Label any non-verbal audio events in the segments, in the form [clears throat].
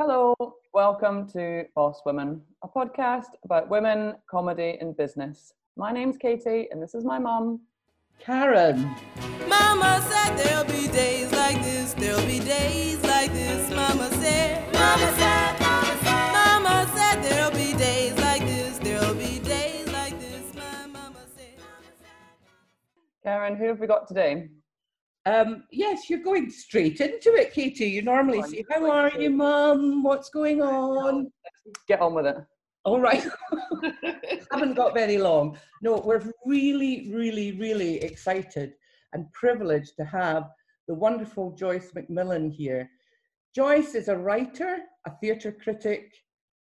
Hello, welcome to Boss Women, a podcast about women, comedy, and business. My name's Katie, and this is my mum. Karen. Mama said there'll be days like this, there'll be days like this. Mama said, Mama said, Mama said, Mama said there'll be days like this, there'll be days like this. My mama said. Karen, who have we got today? Um, yes, you're going straight into it, Katie. You normally say, How are you. Mum? What's going on? Get on with it. All right. [laughs] Haven't got very long. No, we're really, really, really excited and privileged to have the wonderful Joyce McMillan here. Joyce is a writer, a theatre critic,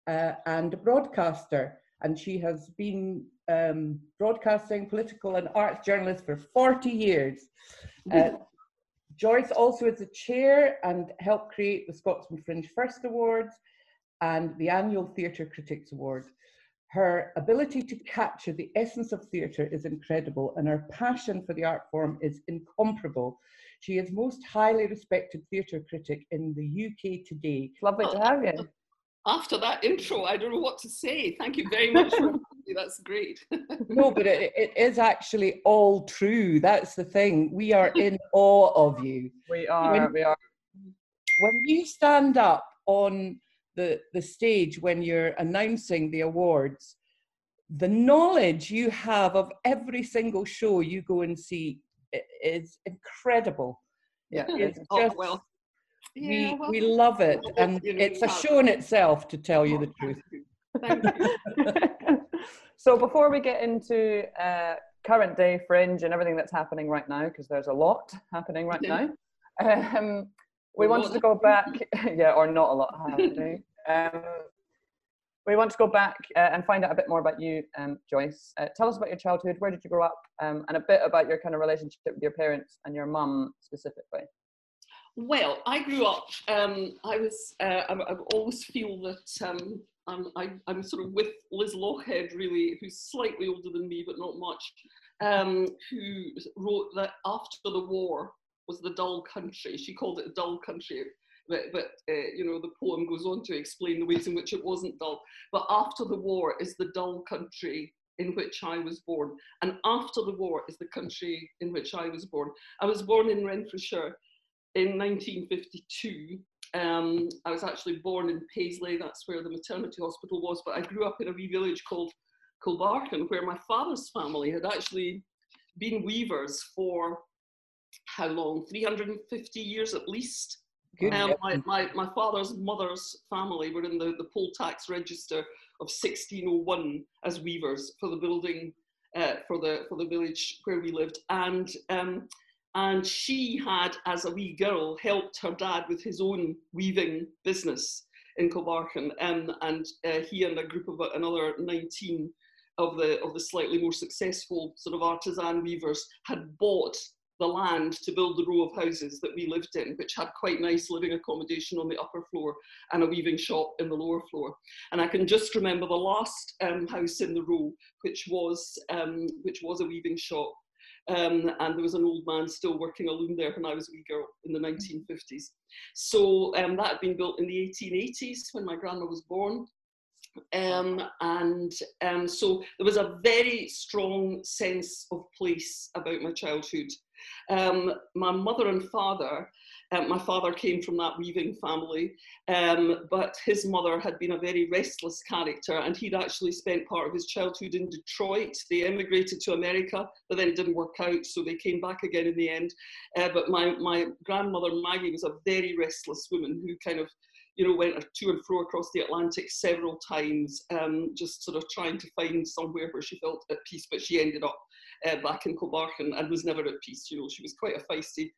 uh, and a broadcaster, and she has been um, broadcasting, political, and arts journalist for 40 years. Uh, [laughs] Joyce also is a chair and helped create the Scotsman Fringe First Awards and the annual Theatre Critics Award. Her ability to capture the essence of theatre is incredible, and her passion for the art form is incomparable. She is most highly respected theatre critic in the UK today. It's lovely to have you. after that intro, I don't know what to say. Thank you very much. for having [laughs] me. That's great. [laughs] No, but it, it is actually all true. That's the thing. We are in [laughs] awe of you. We are, we are. when you stand up on the, the stage when you're announcing the awards, the knowledge you have of every single show you go and see is incredible. Yeah, [laughs] It's Oh, just, well, we, yeah, well, we love it. well, And it's a show in itself, to tell you the truth. Thank you. So before we get into uh, current day fringe and everything that's happening right now, because there's a lot happening right now, um, we wanted to go back, [laughs] yeah, or not a lot happening. Um, we want to go back uh, and find out a bit more about you, um, Joyce. Uh, tell us about your childhood. Where did you grow up? Um, and a bit about your kind of relationship with your parents and your mum specifically. Well, I grew up. Um, I was. Uh, I, I always feel that um, I'm, I, I'm sort of with Liz Lochhead, really, who's slightly older than me, but not much. Um, who wrote that after the war was the dull country. She called it a dull country. But, but uh, you know, the poem goes on to explain the ways in which it wasn't dull. But after the war is the dull country in which I was born. And after the war is the country in which I was born. I was born in Renfrewshire in 1952. Um, I was actually born in Paisley, that's where the maternity hospital was, but I grew up in a wee village called Kilbarchan, where my father's family had actually been weavers for how long? 350 years at least. Um, my, my, my father's mother's family were in the, the poll tax register of 1601 as weavers for the building uh, for the for the village where we lived, and um, and she had, as a wee girl, helped her dad with his own weaving business in Kilbarchan, um, and uh, he and a group of another 19 of the of the slightly more successful sort of artisan weavers had bought the land to build the row of houses that we lived in, which had quite nice living accommodation on the upper floor and a weaving shop in the lower floor. And I can just remember the last um, house in the row, which was um, which was a weaving shop. Um, and there was an old man still working a loom there when I was a wee girl in the 1950s. So um, that had been built in the 1880s when my grandma was born. Um, and um, so there was a very strong sense of place about my childhood. Um, my mother and father, um, my father came from that weaving family, um, but his mother had been a very restless character, and he'd actually spent part of his childhood in Detroit. They emigrated to America, but then it didn't work out, so they came back again in the end. Uh, but my, my grandmother Maggie was a very restless woman who kind of you know, went to and fro across the Atlantic several times, um, just sort of trying to find somewhere where she felt at peace. But she ended up uh, back in Kilbarchan and was never at peace. You know, she was quite a feisty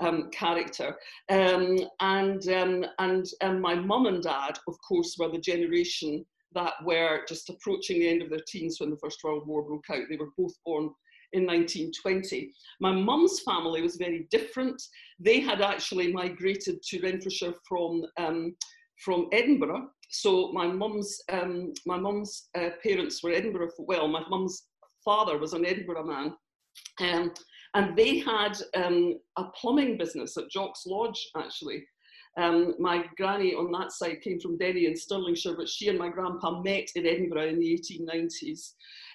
um, character. Um, and um, and and my mum and dad, of course, were the generation that were just approaching the end of their teens when the First World War broke out. They were both born in 1920. My mum's family was very different. They had actually migrated to Renfrewshire from um, from Edinburgh. So my mum's um, my mum's uh, parents were Edinburgh. Well, my mum's father was an Edinburgh man, um, and they had um, a plumbing business at Jock's Lodge actually. Um, my granny on that side came from Denny in Stirlingshire, but she and my grandpa met in Edinburgh in the 1890s.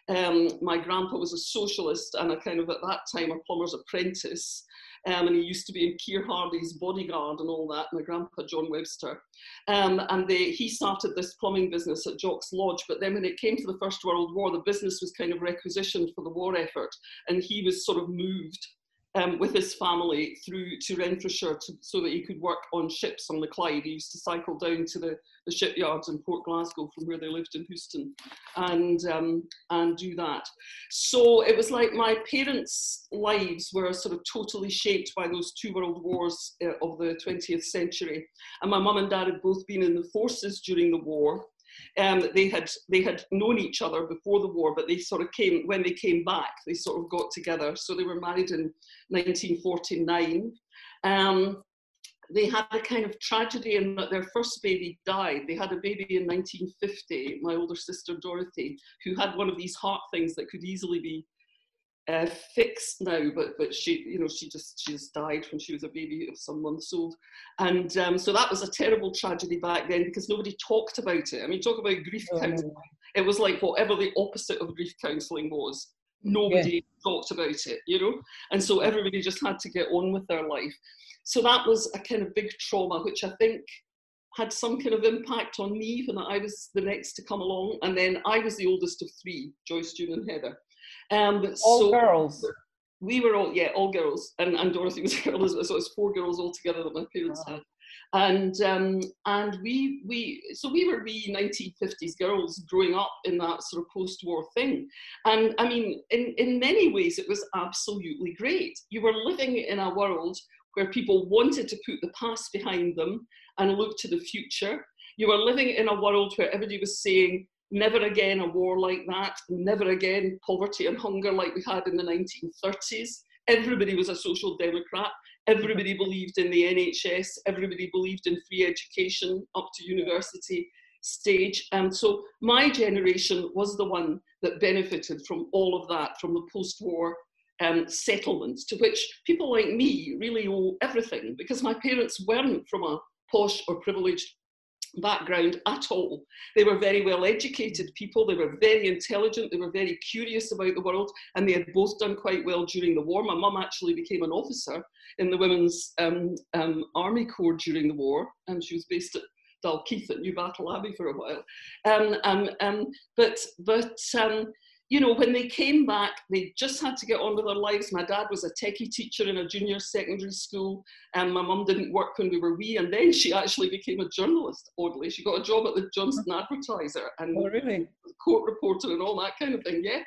Um, my grandpa was a socialist and a kind of at that time a plumber's apprentice. Um, and he used to be in Keir Hardie's bodyguard and all that, my grandpa John Webster. Um, and they, he started this plumbing business at Jock's Lodge, but then when it came to the First World War, the business was kind of requisitioned for the war effort, and he was sort of moved um, with his family through to Renfrewshire to, so that he could work on ships on the Clyde. He used to cycle down to the, the shipyards in Port Glasgow from where they lived in Houston and, um, and do that. So it was like my parents' lives were sort of totally shaped by those two world wars uh, of the 20th century. And my mum and dad had both been in the forces during the war. Um, they had they had known each other before the war, but they sort of came when they came back. They sort of got together. So they were married in 1949. Um, they had a kind of tragedy in that their first baby died. They had a baby in 1950, my older sister Dorothy, who had one of these heart things that could easily be uh, fixed now, but but she, you know, she just she just died when she was a baby of some months old, and um, so that was a terrible tragedy back then because nobody talked about it. I mean, talk about grief Oh, counselling. It was like whatever the opposite of grief counselling was. Nobody talked about it, you know, and so everybody just had to get on with their life. So that was a kind of big trauma, which I think had some kind of impact on me when I was the next to come along, and then I was the oldest of three, Joyce, June, and Heather. Um, All so girls. we were all yeah all girls. And, and dorothy was [laughs] a girl as well. So it was four girls all together that my parents Wow. had. And um, and we we so we were wee 1950s girls growing up in that sort of post-war thing. And i mean in in many ways it was absolutely great. You were living in a world where people wanted to put the past behind them and look to the future. You were living in a world where everybody was saying never again a war like that, never again poverty and hunger like we had in the 1930s. Everybody was a social democrat. Everybody [laughs] believed in the NHS. Everybody believed in free education up to university stage. And so my generation was the one that benefited from all of that, from the post war um, settlements, to which people like me really owe everything because my parents weren't from a posh or privileged background at all. They were very well educated people, they were very intelligent, they were very curious about the world, and they had both done quite well during the war. My mum actually became an officer in the Women's um, um, Army Corps during the war, and she was based at Dalkeith at Newbattle Abbey for a while. Um, um, um, but but um, you know, when they came back, they just had to get on with their lives. My dad was a techie teacher in a junior secondary school, and my mum didn't work when we were wee. And then she actually became a journalist, oddly. She got a job at the Johnstone Advertiser and Oh, really? court reporter and all that kind of thing, yeah.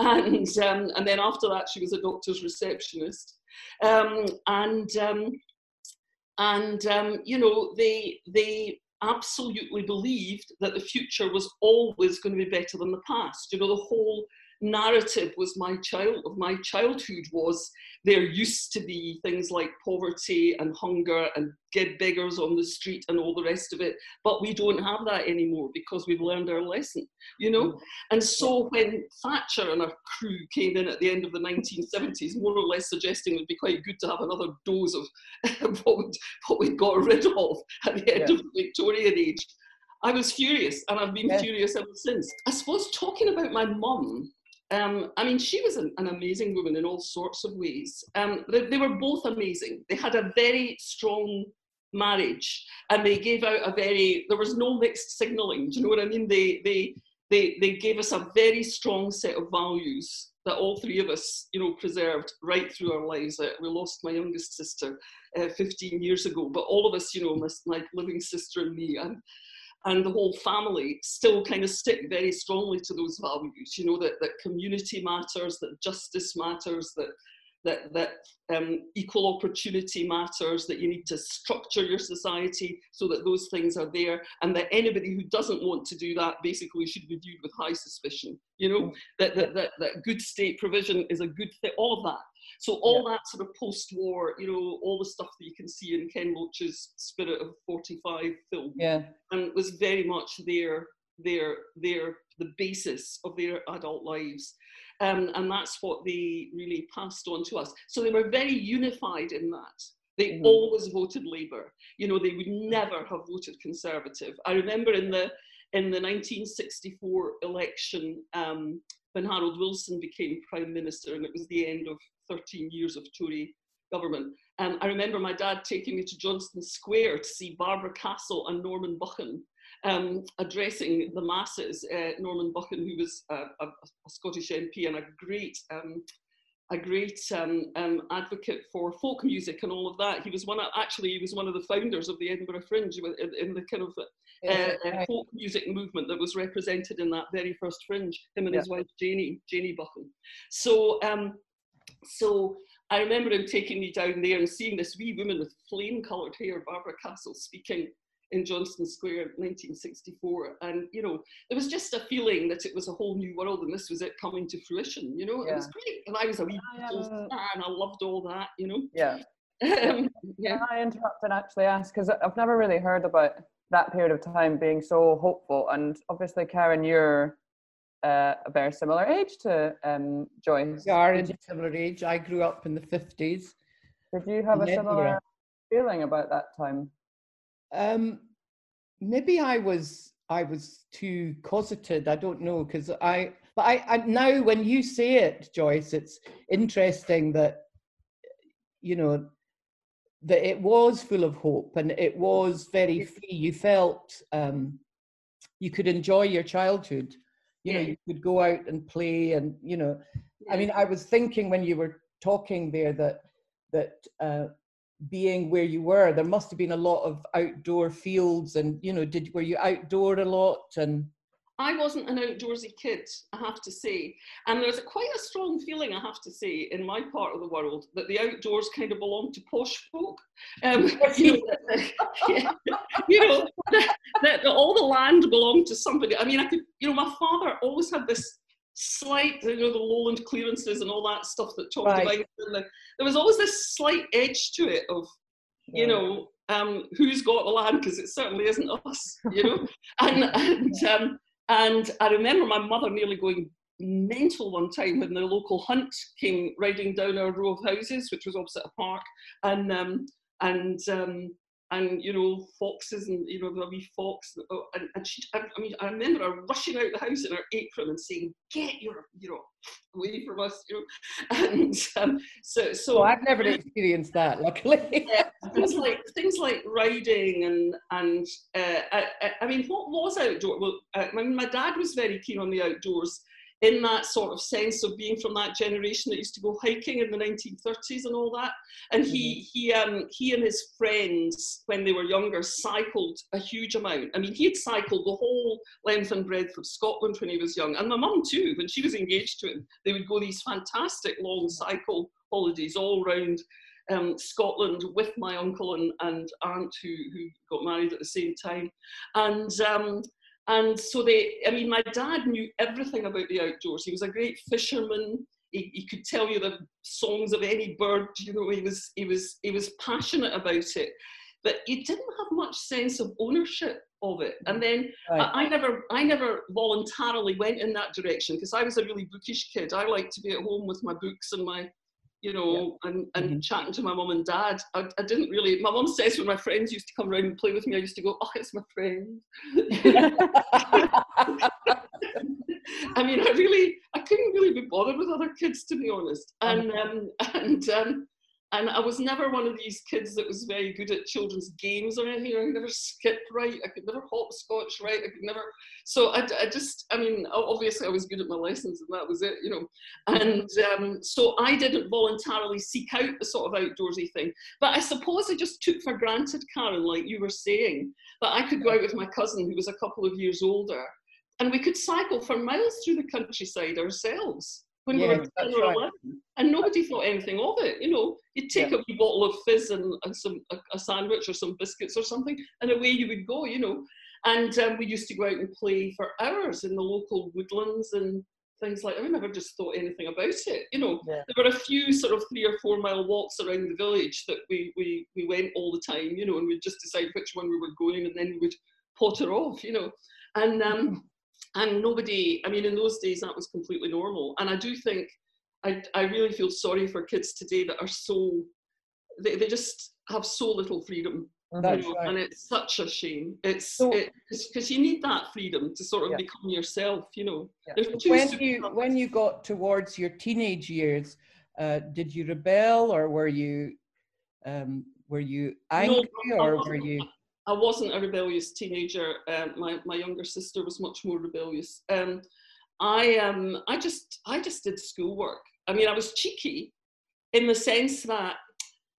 And, um, and then after that, she was a doctor's receptionist. Um, and, um, and um, you know, they, they absolutely believed that the future was always going to be better than the past. You know, the whole narrative was my child of my childhood was there used to be things like poverty and hunger and get beggars on the street and all the rest of it but we don't have that anymore because we've learned our lesson you know mm. and so when thatcher and her crew came in at the end of the 1970s more or less suggesting it would be quite good to have another dose of [laughs] what, we'd, what we'd got rid of at the end Yeah. of the victorian age I was furious, and I've been Yeah. furious ever since. I suppose talking about my mum, um, I mean, she was an, an amazing woman in all sorts of ways. Um, they, they were both amazing. They had a very strong marriage, and they gave out a very. There was no mixed signalling. Do you know what I mean? They they they they gave us a very strong set of values that all three of us, you know, preserved right through our lives. Uh, We lost my youngest sister uh, 15 years ago, but all of us, you know, my, my living sister and me, and and the whole family still kind of stick very strongly to those values. You know that that community matters, that justice matters, that that that um, equal opportunity matters, that you need to structure your society so that those things are there, and that anybody who doesn't want to do that basically should be viewed with high suspicion. You know that that that, that good state provision is a good thing. All of that. So all that sort of post-war, you know, all the stuff that you can see in Ken Loach's Spirit of 45 film Yeah. and was very much their their their the basis of their adult lives um, and that's what they really passed on to us so they were very unified in that They Mhm. always voted Labour. You know, they would never have voted Conservative. I remember in the in the 1964 election um, when Harold Wilson became Prime Minister, and it was the end of 13 years of Tory government. Um, I remember my dad taking me to Johnston Square to see Barbara Castle and Norman Buchan um, addressing the masses. Uh, Norman Buchan, who was a, a, a Scottish MP and a great um, a great um, um, advocate for folk music and all of that. He was one of, actually he was one of the founders of the Edinburgh Fringe in, in the kind of uh, Yes, uh, folk music movement that was represented in that very first fringe. Him and his wife Janie, Janie Buchan. So, um, so I remember him taking me down there and seeing this wee woman with flame-coloured hair, Barbara Castle, speaking in Johnston Square, in 1964. And you know, there was just a feeling that it was a whole new world, and this was it coming to fruition. You know, it was great, and I was a wee Beatles fan. I loved all that. You know. Yeah. [laughs] Um, yeah. Can I interrupt and actually ask? Because I've never really heard about that period of time being so hopeful. And obviously, Karen, you're uh, a very similar age to um, Joyce. We are in similar age. I grew up in the 50s. Did you have a similar feeling about that time? Um, maybe I was I was too cosseted. I don't know because I. But I, I now when you say it, Joyce, it's interesting that you know that it was full of hope and it was very free. You felt um, you could enjoy your childhood. You know, Yeah. you could go out and play, and you know, I mean, I was thinking when you were talking there that that uh, being where you were, there must have been a lot of outdoor fields, and you know, did were you outdoor a lot? And I wasn't an outdoorsy kid, I have to say. And there's a, quite a strong feeling, I have to say, in my part of the world that the outdoors kind of belong to posh folk. Um, [laughs] you know, that- [laughs] yeah, you know that, that all the land belonged to somebody. I mean, I could, you know, my father always had this slight, you know, the lowland clearances and all that stuff that talked Right. about. And the, there was always this slight edge to it of, you Yeah. know, um, who's got the land because it certainly isn't us, you know. [laughs] and and um, and I remember my mother nearly going mental one time when the local hunt came riding down our row of houses, which was opposite a park, and um, and um, and you know foxes and you know the wee fox oh, and, and she I, I mean I remember her rushing out the house in her apron and saying get your you know away from us you know [laughs] and um, so so so I've never experienced that, luckily. [laughs] yeah, things like things like riding and and uh, I, I- mean, what was outdoor? Well, uh, I mean, my dad was very keen on the outdoors in that sort of sense of being from that generation that used to go hiking in the 1930s and all that. And he he um he and his friends when they were younger cycled a huge amount. I mean, he had cycled the whole length and breadth of Scotland when he was young, and my mum too. When she was engaged to him, they would go these fantastic long cycle holidays all round um, Scotland with my uncle and, and aunt who, who got married at the same time. And, um, and so they, I mean, my dad knew everything about the outdoors. He was a great fisherman. He, he could tell you the songs of any bird, you know, he was, he was, he was passionate about it. But he didn't have much sense of ownership of it. And then Right. I, I never I never voluntarily went in that direction because I was a really bookish kid. I liked to be at home with my books and my you know and, and Mhm. chatting to my mum and dad. I, I didn't really my mum says when my friends used to come around and play with me, I used to go, Oh, it's my friend. [laughs] I mean I really I couldn't really be bothered with other kids to be honest. And um [laughs] and um and I was never one of these kids that was very good at children's games or anything. I could never skip right. I could never hopscotch right. I could never. So I, I just, I mean, obviously I was good at my lessons and that was it, you know. And um, so I didn't voluntarily seek out the sort of outdoorsy thing. But I suppose I just took for granted, Karen, like you were saying, that I could go out with my cousin who was a couple of years older and we could cycle for miles through the countryside ourselves when we were 10 that's or right. and nobody thought anything of it. You know, you'd take a wee bottle of fizz and, and some a, a sandwich or some biscuits or something, and away you would go. You know, and um, we used to go out and play for hours in the local woodlands and things like. that. I never just thought anything about it. You know, Yeah. there were a few sort of three or four mile walks around the village that we we we went all the time. You know, and we'd just decide which one we were going, and then we would potter off. You know, and um, [laughs] and nobody. I mean, in those days that was completely normal, and I do think. I, I really feel sorry for kids today that are so they, they just have so little freedom. You know, right. and it's such a shame. It's So- because you need that freedom to sort of Yeah. become yourself. You know, Yeah. When you when you got towards your teenage years, uh, did you rebel or were you um, were you angry I or were you? I wasn't a rebellious teenager. Um, my my younger sister was much more rebellious. Um, I um I just I just did schoolwork. I mean, I was cheeky in the sense that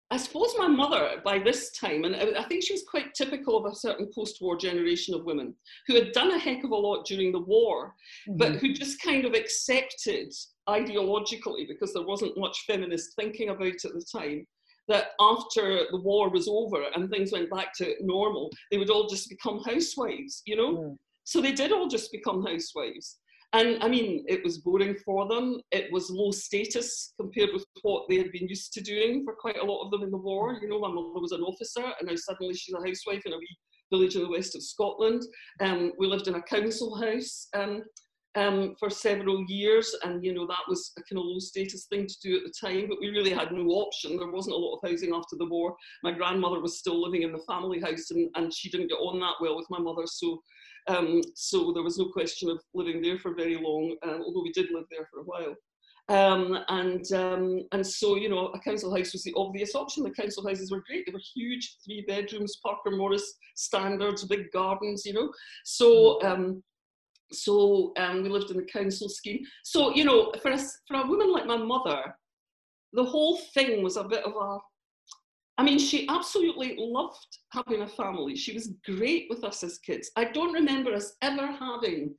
I suppose my mother by this time, and I think she was quite typical of a certain post-war generation of women who had done a heck of a lot during the war, but Mm-hmm. who just kind of accepted ideologically because there wasn't much feminist thinking about at the time that after the war was over and things went back to normal they would all just become housewives you know? Mm. so they did all just become housewives. And i mean it was boring for them. It was low status compared with what they had been used to doing for quite a lot of them in the war. You know my mother was an officer and now suddenly she's a housewife in a wee village in the west of scotland. Um, we lived in a council house um, um, for several years, and you know that was a kind of low status thing to do at the time. But we really had no option. There wasn't a lot of housing after the war. My grandmother was still living in the family house, and, and she didn't get on that well with my mother, so um, so there was no question of living there for very long. Um, although we did live there for a while. Um, and um, and so you know a council house was the obvious option. The council houses were great; they were huge, three bedrooms, Parker Morris standards, big gardens, you know. So um, so um, we lived in the council scheme. So you know, for a, for a woman like my mother, the whole thing was a bit of a. I mean, she absolutely loved having a family. She was great with us as kids. I don't remember us ever having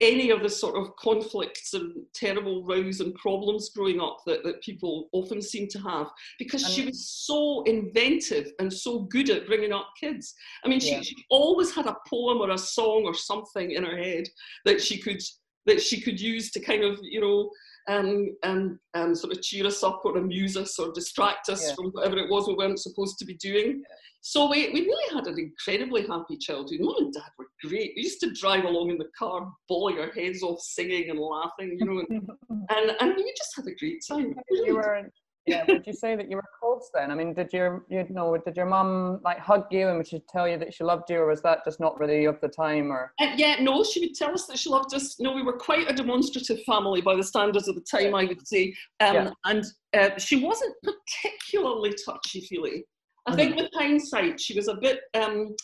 any of the sort of conflicts and terrible rows and problems growing up that, that people often seem to have because she mm. was so inventive and so good at bringing up kids. I mean, she, Yeah. she always had a poem or a song or something in her head that she could that she could use to kind of you know um, um, um, sort of cheer us up or amuse us or distract us Yeah. from whatever it was we weren't supposed to be doing. So we, we really had an incredibly happy childhood. Mum and dad were great. We used to drive along in the car, bawling our heads off, singing and laughing, you know, and, [laughs] and, and we just had a great time. You really were yeah would you say that you were close then i mean did your you know did your mum like hug you and would she tell you that she loved you or was that just not really of the time or Uh, yeah, no, she would tell us that she loved us. No, we were quite a demonstrative family by the standards of the time, I would say. Um, Yeah. And uh, she wasn't particularly touchy feely. I think with hindsight, she was a bit. Um,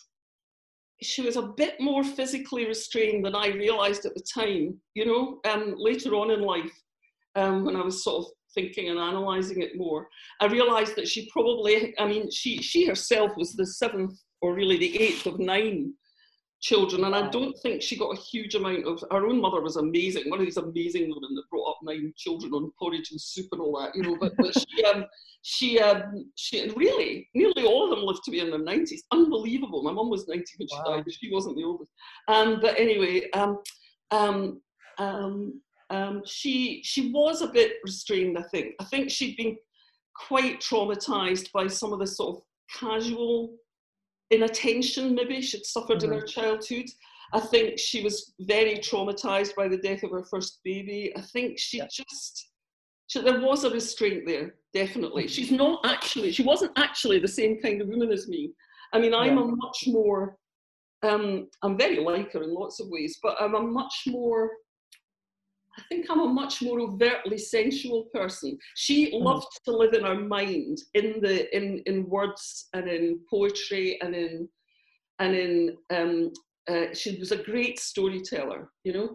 she was a bit more physically restrained than I realised at the time. You know, um, later on in life, um, when I was sort of thinking and analysing it more, I realised that she probably. I mean, she she herself was the seventh or really the eighth of nine children, and I don't think she got a huge amount of. Her own mother was amazing, one of these amazing women that brought up nine children on porridge and soup and all that, you know. But, but she, [laughs] um, she, um, she really, nearly all of them lived to be in their nineties. Unbelievable. My mum was ninety when she Wow. died, but she wasn't the oldest. Um, but anyway, um, um, um, she she was a bit restrained. I think. I think she'd been quite traumatized by some of the sort of casual inattention maybe she'd suffered in her childhood. I think she was very traumatized by the death of her first baby. I think she Yeah. just she, there was a restraint there, definitely. She's not actually, she wasn't actually the same kind of woman as me. I mean, I'm Yeah. a much more, um, I'm very like her in lots of ways, but I'm a much more, I think I'm a much more overtly sensual person. She loved to live in her mind, in the in in words and in poetry and in and in um, uh, she was a great storyteller. You know,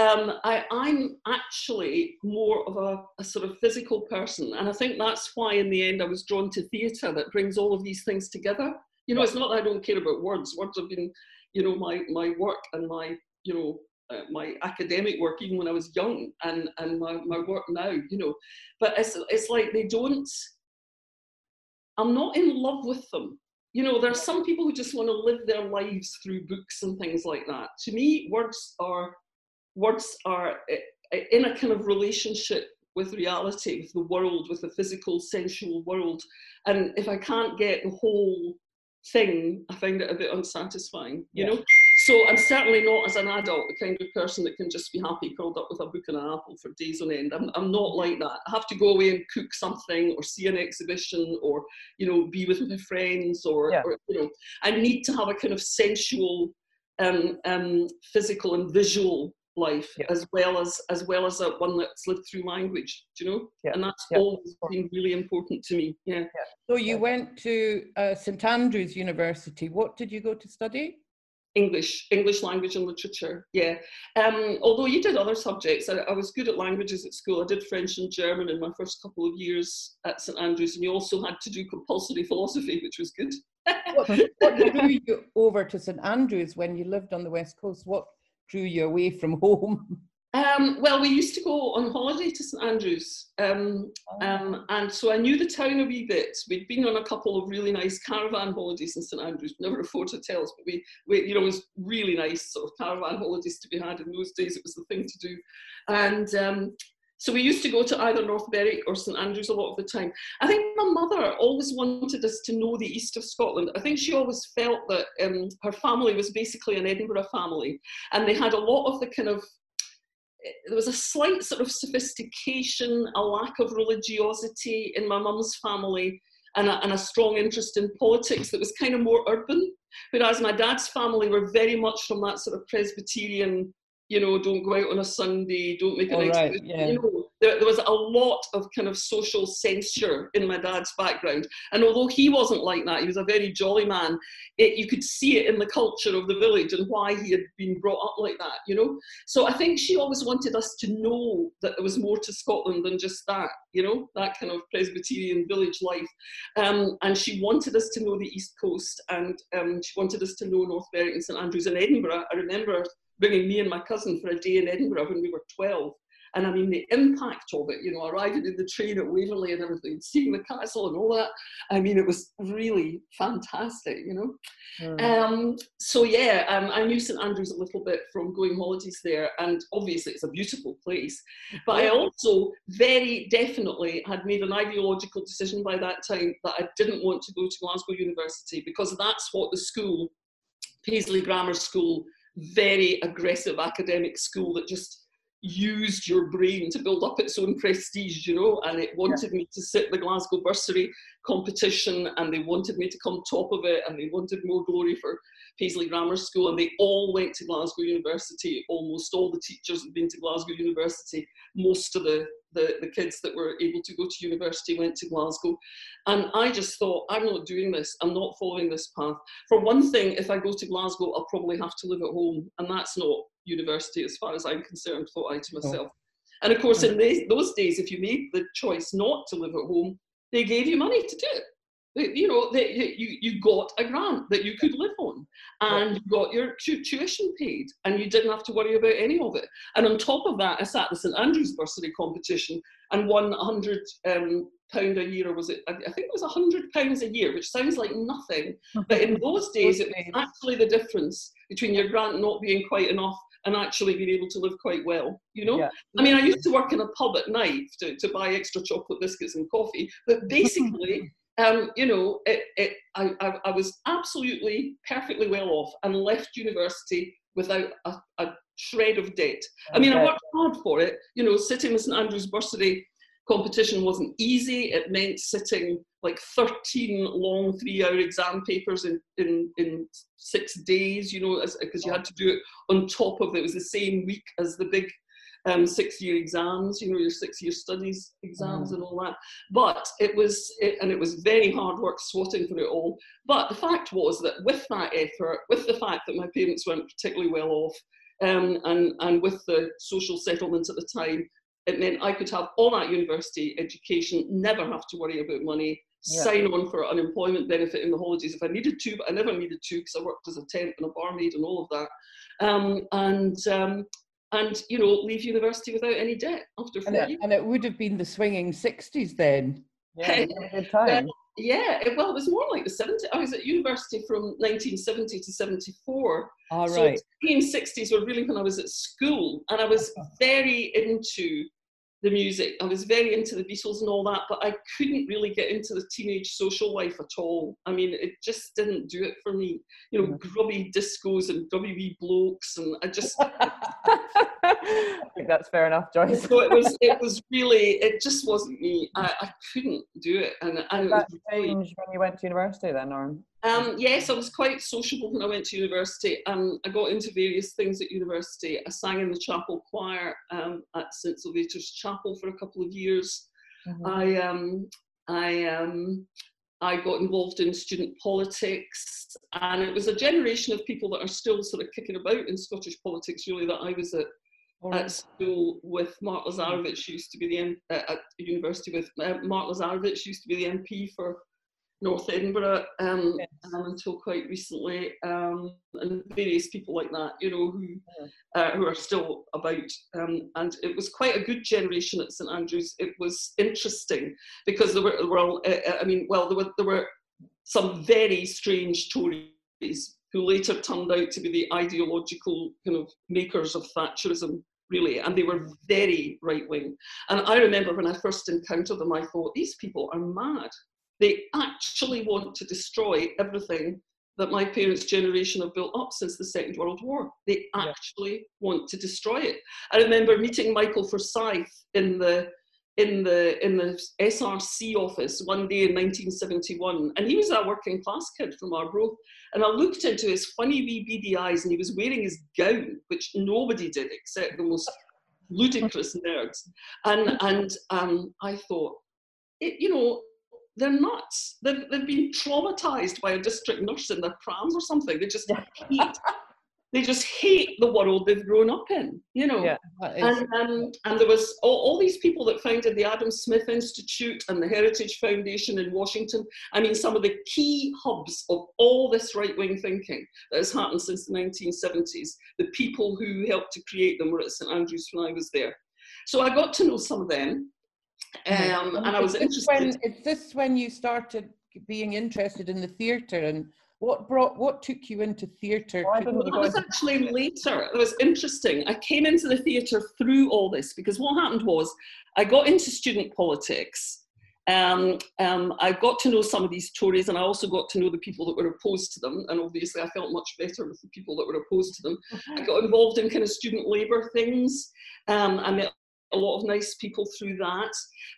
um, I, I'm actually more of a, a sort of physical person, and I think that's why in the end I was drawn to theatre that brings all of these things together. You know, it's not that I don't care about words. Words have been, you know, my my work and my you know uh, my academic work even when I was young and and my, my work now. You know, but it's it's like they don't. I'm not in love with them. You know, there are some people who just want to live their lives through books and things like that. To me, words are words are eh, in a kind of relationship with reality, with the world, with the physical, sensual world. And if I can't get the whole thing, I find it a bit unsatisfying, you Yeah. know? So I'm certainly not, as an adult, the kind of person that can just be happy curled up with a book and an apple for days on end. I'm, I'm not like that. I have to go away and cook something, or see an exhibition, or you know, be with my friends, or, Yeah. or you know, I need to have a kind of sensual, um, um, physical and visual life Yeah. as well as as well as a one that's lived through language. Do you know? Yeah. And that's Yeah. always been really important to me. Yeah. So you went to uh, St Andrews University. What did you go to study? English, English language and literature. Yeah. Um, although you did other subjects, I, I was good at languages at school. I did French and German in my first couple of years at St Andrews, and you also had to do compulsory [laughs] philosophy, which was good. What, what [laughs] drew you over to St Andrews when you lived on the west coast? What drew you away from home? Um, well, we used to go on holiday to St Andrews, um, um, and so I knew the town a wee bit. We'd been on a couple of really nice caravan holidays in St Andrews. Never afford hotels, but we, we, you know, it was really nice sort of caravan holidays to be had in those days. It was the thing to do, and um, so we used to go to either North Berwick or St Andrews a lot of the time. I think my mother always wanted us to know the east of Scotland. I think she always felt that um, her family was basically an Edinburgh family, and they had a lot of the kind of there was a slight sort of sophistication, a lack of religiosity in my mum's family, and a, and a strong interest in politics that was kind of more urban. Whereas my dad's family were very much from that sort of Presbyterian, you know, don't go out on a Sunday, don't make an Oh, right, yeah. You know, there, there was a lot of kind of social censure in my dad's background. And although he wasn't like that, he was a very jolly man, it, you could see it in the culture of the village and why he had been brought up like that, you know? So I think she always wanted us to know that there was more to Scotland than just that, you know, that kind of Presbyterian village life. Um, and she wanted us to know the East Coast and um, she wanted us to know North Berwick and St Andrews and Edinburgh. I remember bringing me and my cousin for a day in Edinburgh when we were 12. And I mean, the impact of it, you know, arriving in the train at Waverley and everything, seeing the castle and all that. I mean, it was really fantastic, you know. Mm. Um, so yeah, um, I knew St Andrews a little bit from going holidays there, and obviously it's a beautiful place. But I also very definitely had made an ideological decision by that time that I didn't want to go to Glasgow University because that's what the school, Paisley Grammar School, very aggressive academic school that just used your brain to build up its own prestige, you know, and it wanted me to sit the Glasgow bursary competition and they wanted me to come top of it and they wanted more glory for Paisley Grammar School and they all went to Glasgow University. Almost all the teachers had been to Glasgow University. Most of the, the, the kids that were able to go to university went to Glasgow. And I just thought, I'm not doing this. I'm not following this path. For one thing, if I go to Glasgow, I'll probably have to live at home. And that's not university as far as I'm concerned, thought I to oh. myself. And of course, in those days, if you made the choice not to live at home, they gave you money to do it. You know, they, you, you got a grant that you could live on and you got your tu- tuition paid and you didn't have to worry about any of it. And on top of that, I sat the St Andrews bursary competition and won 100 um, pound a year, or was it? I I think it was 100 pounds a year, which sounds like nothing. But in [laughs] those days, it was actually the difference between your grant not being quite enough and actually being able to live quite well, you know? Yeah. I mean, I used to work in a pub at night to, to buy extra chocolate biscuits and coffee, but basically, [laughs] um, you know, it, it, I, I, I was absolutely perfectly well off and left university without a, a shred of debt. I mean, I worked hard for it. You know, sitting the St Andrews bursary competition wasn't easy. It meant sitting like 13 long three-hour exam papers in, in, in six days, you know, because you had to do it on top of it. It was the same week as the big um, six-year exams, you know, your six-year studies exams and all that. But it was, it, and it was very hard work swatting through it all. But the fact was that with that effort, with the fact that my parents weren't particularly well off, um, and, and with the social settlement at the time, it meant I could have all that university education, never have to worry about money, Yeah. sign on for unemployment benefit in the holidays if I needed to, but I never needed to because I worked as a temp and a barmaid and all of that. Um, and um, and you know, leave university without any debt after four And it, years. and it would have been the swinging 60s then. Yeah, a good time. [laughs] Yeah, it, well, it was more like the 70s. I was at university from 1970 to 74. All so the 1960s were really when I was at school, and I was oh. very into the music. I was very into the Beatles and all that, but I couldn't really get into the teenage social life at all. I mean, it just didn't do it for me. You know, mm-hmm. grubby discos and grubby wee blokes, and I just. [laughs] [laughs] I think that's fair enough, Joyce. so it was. It was really. It just wasn't me. I, I couldn't do it, and, and Did that really, change when you went to university then, or? Um, yes, I was quite sociable when I went to university. Um, I got into various things at university. I sang in the chapel choir um, at St Salvator's Chapel for a couple of years. Mhm. I um, I um, I got involved in student politics, and it was a generation of people that are still sort of kicking about in Scottish politics. Really, that I was at Or- at school with Mark Lazarowicz, used to be the uh, at university with uh, Mark Lazarowicz, used to be the MP for North Edinburgh um, Yes. um, until quite recently, um, and various people like that, you know, who Mhm. uh, who are still about. Um, and it was quite a good generation at St Andrews. It was interesting because there were, there were all- uh, uh, I mean, well, there were there were some very strange Tories who later turned out to be the ideological kind of makers of Thatcherism, really, and they were very right wing. And I remember when I first encountered them, I thought, these people are mad. They actually want to destroy everything that my parents' generation have built up since the Second World War. They Yeah. actually want to destroy it. I remember meeting Michael Forsyth in the in the in the SRC office one day in 1971, and he was a working class kid from Arbroath. And I looked into his funny wee beady eyes, and he was wearing his gown, which nobody did except the most ludicrous nerds. And and um, I thought, it, you know, they're nuts. They've, they've been traumatized by a district nurse in their prams or something. They just hate. They just hate the world they've grown up in, you know. Yeah. And, um, and there was all, all these people that founded the Adam Smith Institute and the Heritage Foundation in Washington. I mean, some of the key hubs of all this right-wing thinking that has happened since the 1970s, the people who helped to create them were at St Andrews when I was there. So I got to know some of them, um, and I was interested. When, is this when you started being interested in the theatre and what brought what took you into theatre? To- That was actually later. It was interesting. I came into the theatre through all this because what happened was I got into student politics. Um, um, I got to know some of these Tories, and I also got to know the people that were opposed to them. And obviously, I felt much better with the people that were opposed to them. I got involved in kind of student labour things. Um, I met a lot of nice people through that.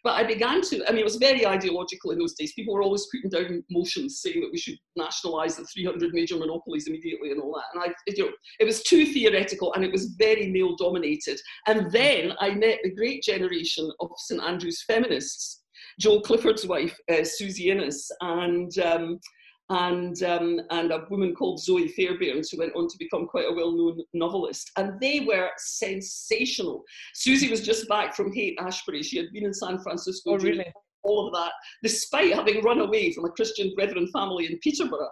But I began to, I mean, it was very ideological in those days. People were always putting down motions saying that we should nationalise the 300 major monopolies immediately and all that. And I, you know, it was too theoretical and it was very male dominated. And then I met the great generation of St Andrews feminists, Joel Clifford's wife, uh, Susie Innes, and um, and um, and a woman called Zoe Fairbairns, who went on to become quite a well-known novelist. And they were sensational. Susie was just back from Haight Ashbury. She had been in San Francisco Oh, really? All of that, despite having run away from a Christian Brethren family in Peterborough.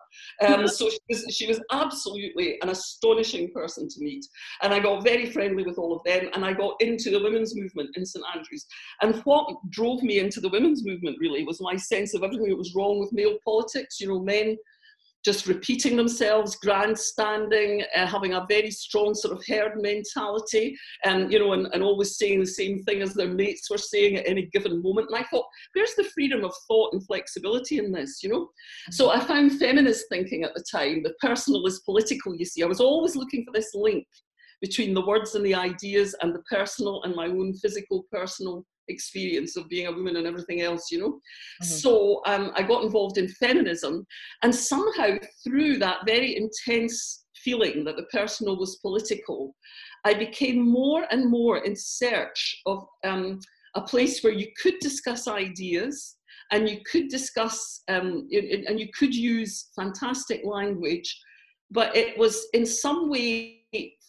Um, so she was, she was absolutely an astonishing person to meet. And I got very friendly with all of them, and I got into the women's movement in St Andrews. And what drove me into the women's movement really was my sense of everything that was wrong with male politics. You know, men just repeating themselves, grandstanding, uh, having a very strong sort of herd mentality, and you know, and, and always saying the same thing as their mates were saying at any given moment. And I thought, where's the freedom of thought and flexibility in this, you know? So I found feminist thinking at the time, the personal is political, you see. I was always looking for this link between the words and the ideas and the personal and my own physical personal experience of being a woman and everything else, you know. Mhm. So um, I got involved in feminism, and somehow through that very intense feeling that the personal was political, I became more and more in search of um, a place where you could discuss ideas and you could discuss um, and you could use fantastic language, but it was in some way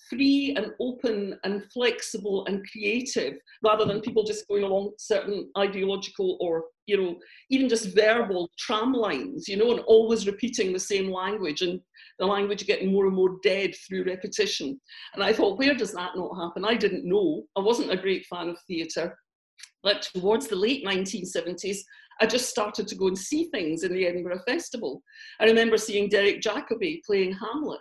free and open and flexible and creative rather than people just going along certain ideological or you know even just verbal tram lines you know and always repeating the same language and the language getting more and more dead through repetition and i thought where does that not happen i didn't know i wasn't a great fan of theatre but towards the late 1970s I just started to go and see things in the Edinburgh Festival. I remember seeing Derek Jacobi playing Hamlet.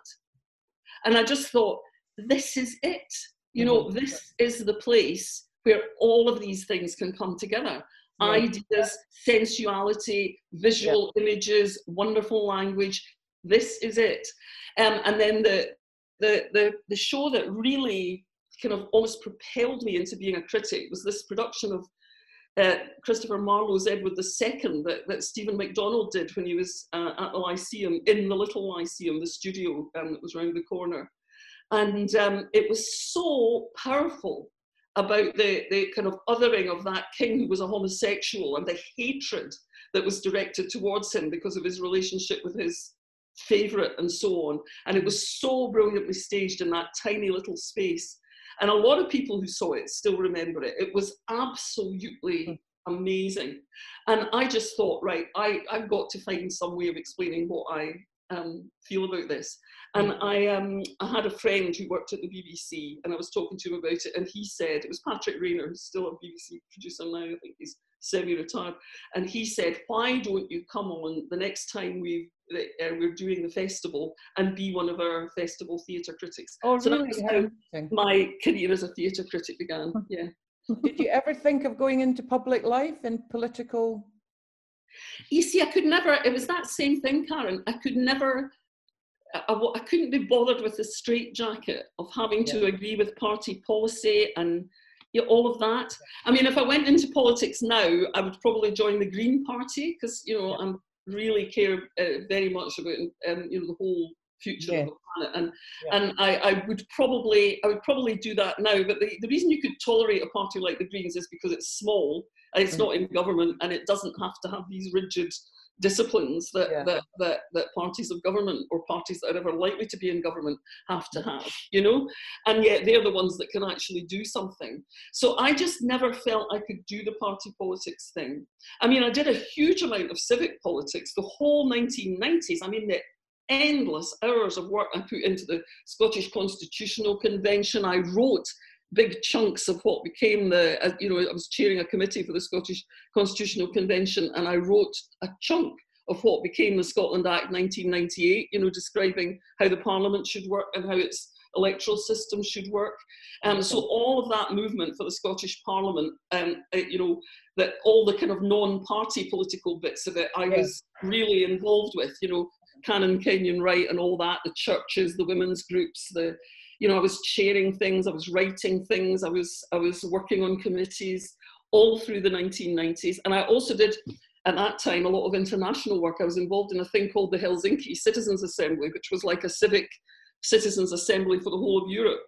And I just thought, this is it. You know, this is the place where all of these things can come together Yeah. ideas, sensuality, visual images, wonderful language. This is it. Um, and then the, the, the, the show that really kind of almost propelled me into being a critic was this production of uh, Christopher Marlowe's Edward II that, that Stephen MacDonald did when he was uh, at the Lyceum, in the Little Lyceum, the studio um, that was round the corner. And um, it was so powerful about the, the kind of othering of that king who was a homosexual and the hatred that was directed towards him because of his relationship with his favourite and so on. And it was so brilliantly staged in that tiny little space. And a lot of people who saw it still remember it. It was absolutely amazing. And I just thought, right, I, I've got to find some way of explaining what I um, feel about this. And I, um, I had a friend who worked at the BBC, and I was talking to him about it, and he said, it was Patrick Rayner, who's still a BBC producer now, I think he's semi-retired, and he said, why don't you come on the next time we uh, we're doing the festival and be one of our festival theatre critics. Oh, So that was my career as a theatre critic began. Yeah. Did you ever think of going into public life and political? You see, I could never, it was that same thing, Karen. I could never, I, I couldn't be bothered with the straitjacket of having to agree with party policy and you know, all of that. I mean, if I went into politics now, I would probably join the Green Party because, you know, I'm really care uh, very much about, um, you know, the whole future Yeah. of the planet. And, Yeah. and I, I would probably, I would probably do that now. But the, the reason you could tolerate a party like the Greens is because it's small and it's Mm. not in government and it doesn't have to have these rigid disciplines that, Yeah. that, that, that parties of government or parties that are ever likely to be in government have to have, you know? And yet they're the ones that can actually do something. So I just never felt I could do the party politics thing. I mean, I did a huge amount of civic politics the whole 1990s. I mean, the endless hours of work I put into the Scottish Constitutional Convention. I wrote big chunks of what became the, uh, you know, I was chairing a committee for the Scottish Constitutional Convention, and I wrote a chunk of what became the Scotland Act 1998, you know, describing how the Parliament should work and how its electoral system should work. Um, so all of that movement for the Scottish Parliament, um, uh, you know, that all the kind of non-party political bits of it, I was really involved with, you know, Canon Kenyon Wright and all that, the churches, the women's groups, the, you know, I was chairing things, I was writing things, I was, I was working on committees all through the 1990s. And I also did, at that time, a lot of international work. I was involved in a thing called the Helsinki Citizens Assembly, which was like a civic citizens assembly for the whole of Europe.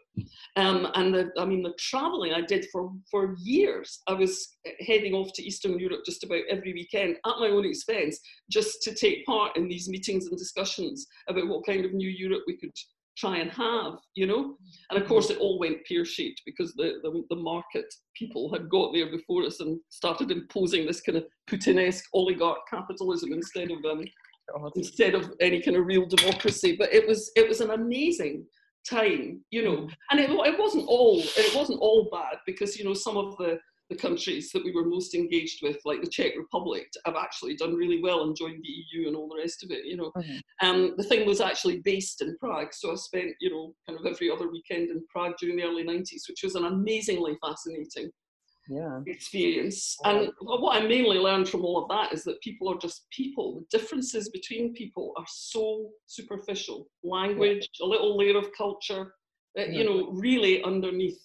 Um, and the, I mean, the traveling I did for, for years, I was heading off to Eastern Europe just about every weekend at my own expense, just to take part in these meetings and discussions about what kind of new Europe we could try and have, you know? And of course, it all went pear shaped because the, the, the market people had got there before us and started imposing this kind of Putinesque oligarch capitalism instead of um, God. instead of any kind of real democracy. But it was it was an amazing time, you know, and it, it wasn't all it wasn't all bad because you know some of the the countries that we were most engaged with, like the Czech Republic, have actually done really well and joined the EU and all the rest of it. You know, Mhm. um, the thing was actually based in Prague, so I spent you know kind of every other weekend in Prague during the early '90s, which was an amazingly fascinating Yeah. experience. And what I mainly learned from all of that is that people are just people. The differences between people are so superficial. Language, a little layer of culture, uh, you know, really underneath.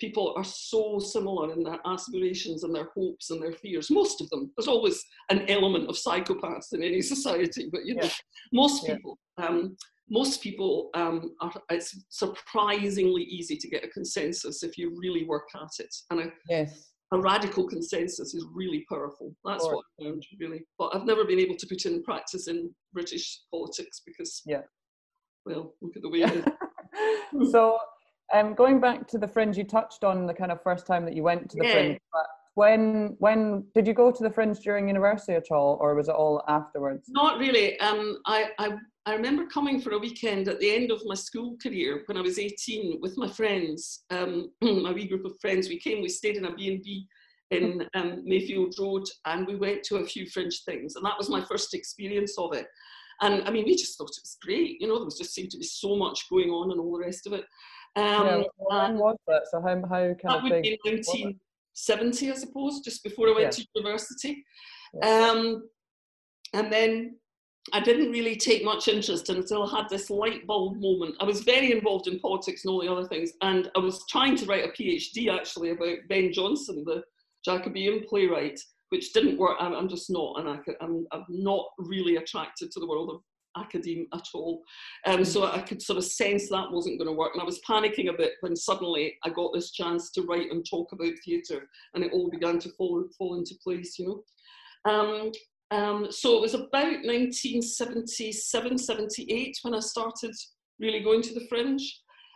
People are so similar in their aspirations and their hopes and their fears. Most of them. There's always an element of psychopaths in any [laughs] society, but you know, Yeah. most Yeah. people. Um, most people, um, are, it's surprisingly easy to get a consensus if you really work at it. And I, Yes. A radical consensus is really powerful. That's Sure. what I found, really. But I've never been able to put in practice in British politics because, Yeah. well, look at the way it is. [laughs] so um, going back to the fringe you touched on the kind of first time that you went to the Yeah. fringe but when when did you go to the fringe during university at all or was it all afterwards Not really. Um, I, I, I remember coming for a weekend at the end of my school career when I was 18 with my friends, um, [clears throat] my wee group of friends. We came, we stayed in a B&B in um, Mayfield Road and we went to a few fringe things. And that was my first experience of it. And I mean, we just thought it was great. You know, there was just seemed to be so much going on and all the rest of it. Um, yeah, well, when and was that so how, how kind that would be was it? 70, I suppose, just before I went Yeah. to university. Yeah. Um, and then I didn't really take much interest until I had this light bulb moment. I was very involved in politics and all the other things, and I was trying to write a PhD actually about Ben Jonson, the Jacobean playwright, which didn't work. I'm, just not, and I'm, I'm not really attracted to the world of academe at all. Um, so I could sort of sense that wasn't going to work, and I was panicking a bit when suddenly I got this chance to write and talk about theatre, and it all began to fall fall into place, you know. Um, um, so it was about 1977, 78 when I started really going to the Fringe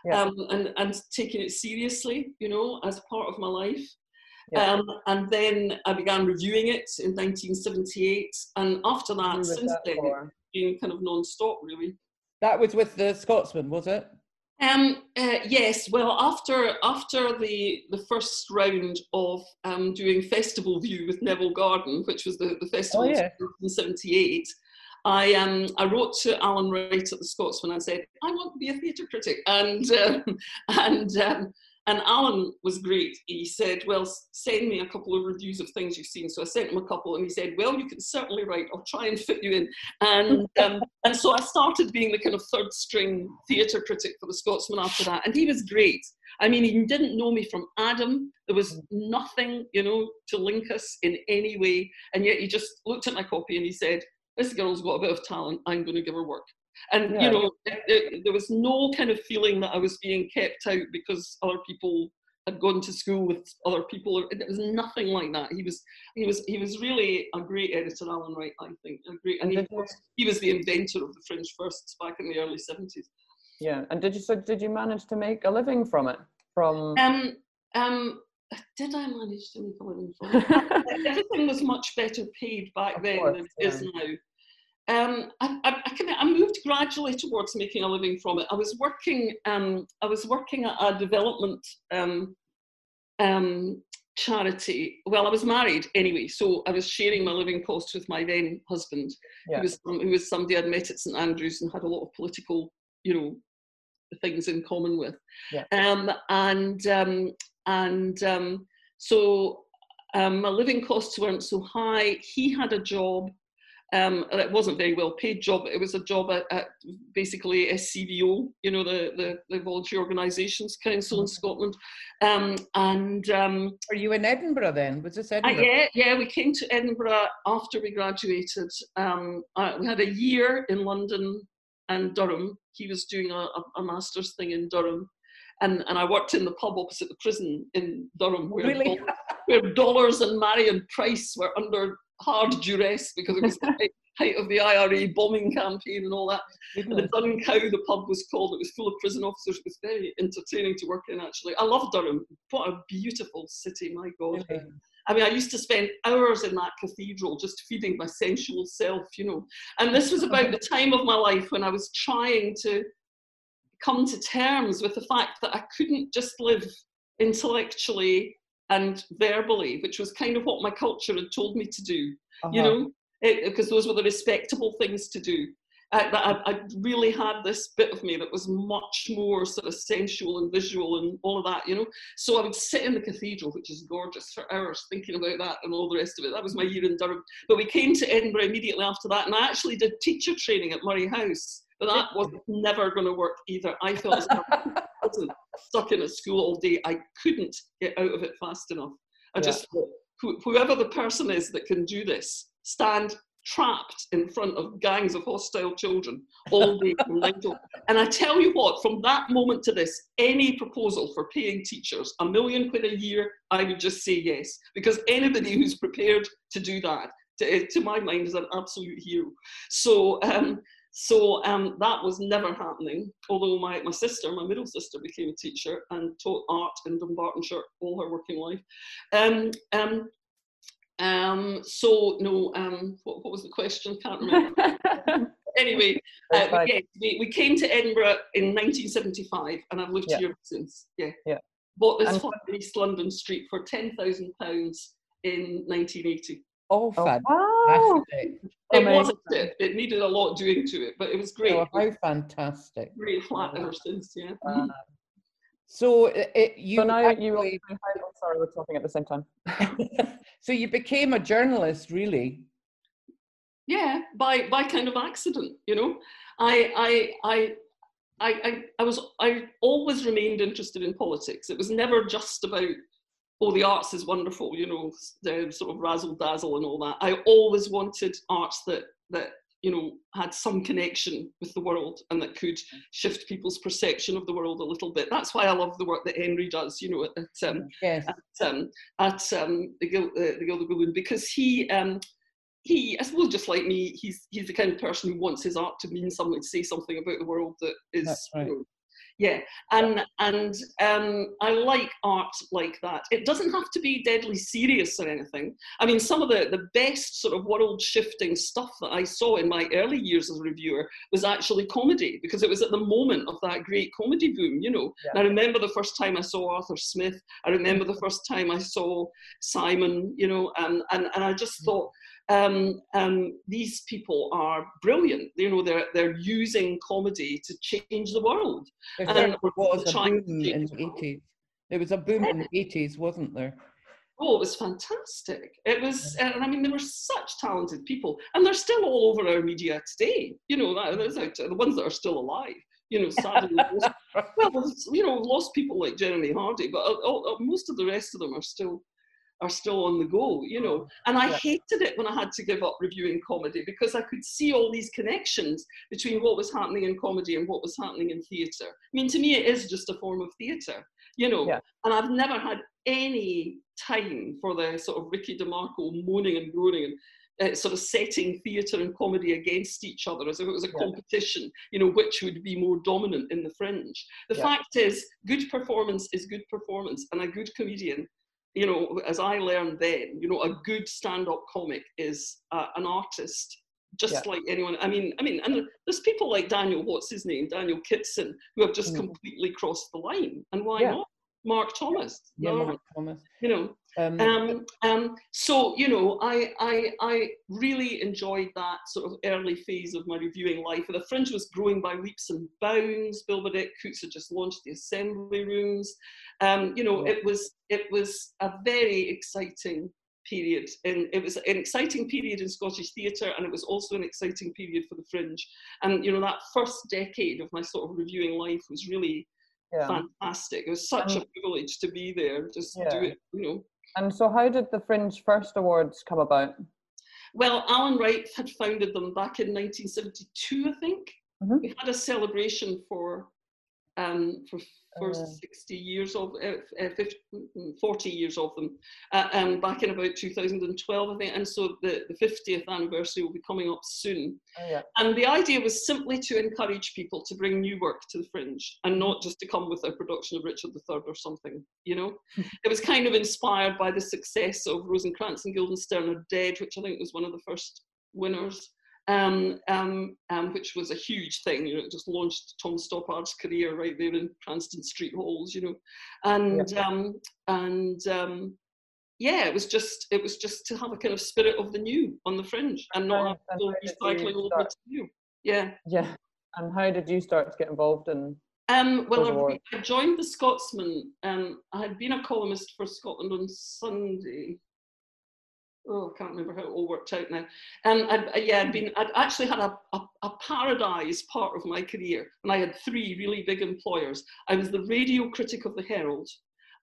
Yeah. um, and, and taking it seriously, you know, as part of my life. Yeah. Um, and then I began reviewing it in 1978. And after that, since that then, for? it's been kind of non-stop, really. That was with the Scotsman, was it? Um, uh, yes, well, after after the the first round of um, doing Festival View with Neville Garden, which was the, the festival Oh, yeah. in '78, I um I wrote to Allen Wright at the Scotsman and said I want to be a theatre critic, and um, [laughs] and um, and Allen was great. He said, "Well, send me a couple of reviews of things you've seen." So I sent him a couple, and he said, "Well, you can certainly write. I'll try and [laughs] fit you in." And [laughs] um, and so I started being the kind of third string theatre critic for the Scotsman after that, and he was great. I mean, he didn't know me from Adam. There was nothing, you know, to link us in any way, and yet he just looked at my copy and he said, "This girl's got a bit of talent. I'm going to give her work." And Yeah. you know, it- it- there was no kind of feeling that I was being kept out because other people had gone to school with other people. It was nothing like that. He was, he was, he was really a great editor, Allen Wright. I think a great, and And he, you, he was the inventor of the fringe firsts back in the early seventies. yeah, and did you so did you manage to make a living from it? From Um, um, did I manage to make a living from it? [laughs] Everything was much better paid back Of then course, than it is now. Um, I, I, I, kind of, I moved gradually towards making a living from it. I was working. Um, I was working at a development um, um, charity. Well, I was married anyway, so I was sharing my living costs with my then husband, Yeah. who was who was somebody I'd met at St Andrews and had a lot of political, you know, things in common with. Yeah. Um, and um, and um, so um, my living costs weren't so high. He had a job. Um, and it wasn't a very well paid job. It was a job at, at basically SCVO, you know, the, the, the Voluntary Organisations Council in Scotland. Um, and um, Were you in Edinburgh then? Was this uh, Edinburgh? yeah, yeah, we came to Edinburgh after we graduated. Um, uh, we had a year in London and Durham. He was doing a, a, a master's thing in Durham. And, and I worked in the pub opposite the prison in Durham, where, Really? Where Dolours and Marian Price were under hard duress because it was the height- of the IRA bombing campaign and all that. And the Dun Cow, the pub was called. It was full of prison officers. It was very entertaining to work in, actually. I love Durham. What a beautiful city, my God. Really? I mean, I used to spend hours in that cathedral just feeding my sensual self, you know. And this was about the time of my life when I was trying to come to terms with the fact that I couldn't just live intellectually and verbally, which was kind of what my culture had told me to do you Uh-huh. know, because those were the respectable things to do. I, I, I really had this bit of me that was much more sort of sensual and visual and all of that, you know. So I would sit in the cathedral, which is gorgeous, for hours thinking about that and all the rest of it. That was my year in Durham. But we came to Edinburgh immediately after that, and I actually did teacher training at Moray House. But that was never going to work either. I felt as I wasn't stuck in a school all day. I couldn't get out of it fast enough. I Yeah. just thought, whoever the person is that can do this, stand trapped in front of gangs of hostile children all day from nine till. And I tell you what, from that moment to this, any proposal for paying teachers a million quid a year, I would just say yes. Because anybody who's prepared to do that, to, to my mind, is an absolute hero. So, um, so um, that was never happening, although my, my sister, my middle sister, became a teacher and taught art in Dunbartonshire all her working life. Um, um, um, so, no, um, what, what was the question? Can't remember. [laughs] anyway, uh, we, we, came to Edinburgh in 1975 and I've lived yeah. here since. Yeah. yeah. Bought this flat in East London Street for £10,000 in 1980 all oh, wow. fantastic. It wasn't it. It needed a lot doing to it, but it was great. Oh, how fantastic. Great flat ever since, yeah. Uh, so it, you. So now actually, you. Were, oh, sorry, we're talking at the same time. [laughs] so you became a journalist, really? Yeah, by by kind of accident, you know. I I I I, I, I, was I always remained interested in politics. It was never just about oh the arts is wonderful, you know, the sort of razzle dazzle and all that. I always wanted arts that that you know had some connection with the world and that could shift people's perception of the world a little bit. That's why I love the work that Henry does, you know, at um, Yes. at um, at um, the, Gil- uh, the Gilded Balloon because he um, he I suppose just like me he's he's the kind of person who wants his art to mean something to say something about the world that is That's you know, yeah and and um, I like art like that. It doesn't have to be deadly serious or anything. I mean some of the the best sort of world shifting stuff that I saw in my early years as a reviewer was actually comedy because it was at the moment of that great comedy boom you know. Yeah. I remember the first time I saw Arthur Smith. I remember the first time I saw Simon, you know, and, and, and I just thought um, um, these people are brilliant. You know, they're, they're using comedy to change the world. There And was a boom in the 80s. There was a boom in the 80s, wasn't there? Oh, it was fantastic. It was, and I mean, there were such talented people, and they're still all over our media today. You know, that, there's out- the ones that are still alive. You know, sadly, [laughs] well, you know, we've lost people like Jeremy Hardy, but uh, uh, most of the rest of them are still are still on the go, you know. And I Yeah. hated it when I had to give up reviewing comedy because I could see all these connections between what was happening in comedy and what was happening in theatre. I mean, to me, it is just a form of theatre, you know. Yeah. And I've never had any time for the sort of Ricky DeMarco moaning and groaning and uh, sort of setting theatre and comedy against each other as if it was a Yeah. competition, you know, which would be more dominant in the fringe. The Yeah. fact is, good performance is good performance, and a good comedian, you know, as I learned then, you know, a good stand-up comic is uh, an artist. Just like anyone, I mean, I mean, and there's people like Daniel, what's his name, Daniel Kitson, who have just Mm. completely crossed the line. And why Yeah. not? Mark Thomas, Yeah, Mark Thomas. you know, Um, um, um, so you know, I, I I really enjoyed that sort of early phase of my reviewing life. The Fringe was growing by leaps and bounds. Bill Burdett Coots had just launched the Assembly Rooms. Um, you know, it was it was a very exciting period, and it was an exciting period in Scottish theatre, and it was also an exciting period for the Fringe. And you know, that first decade of my sort of reviewing life was really Yeah. fantastic. It was such Um, a privilege to be there, just Yeah. do it, you know. And so, how did the Fringe First Awards come about? Well, Allen Wright had founded them back in 1972, I think. Mhm. We had a celebration for um, for for Uh. 60 years of uh, uh, 50, mm, 40 years of them uh, um, back in about 2012, I think. And so the, the 50th anniversary will be coming up soon. Oh, yeah. And the idea was simply to encourage people to bring new work to the fringe and not just to come with a production of Richard III or something, you know? [laughs] it was kind of inspired by the success of Rosencrantz and Guildenstern are Dead, which I think was one of the first winners, um, um, um, which was a huge thing. You know, it just launched Tom Stoppard's career right there in Cranston Street Halls, you know? And, um, and, um, yeah, it was just it was just to have a kind of spirit of the new on the fringe and not And people how you recycling old start? material. Yeah. Yeah. And how did you start to get involved in? Um, well, I. I joined the Scotsman. Um, I had been a columnist for Scotland on Sunday. Oh, I can't remember how it all worked out now. And I'd, uh, yeah, I'd been. I'd actually had a, a, a paradise part of my career, and I had three really big employers. I was the radio critic of the Herald.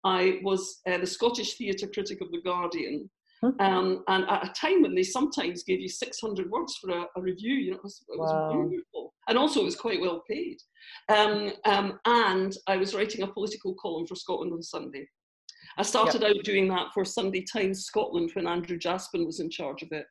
I was uh, the Scottish theatre critic of the Guardian. Um, and at a time when they sometimes gave you 600 words for a, a review, you know, it was, it was Wow. wonderful. And also, it was quite well paid. Um, um, and I was writing a political column for Scotland on Sunday. I started out doing that for Sunday Times Scotland when Andrew Jaspan was in charge of it.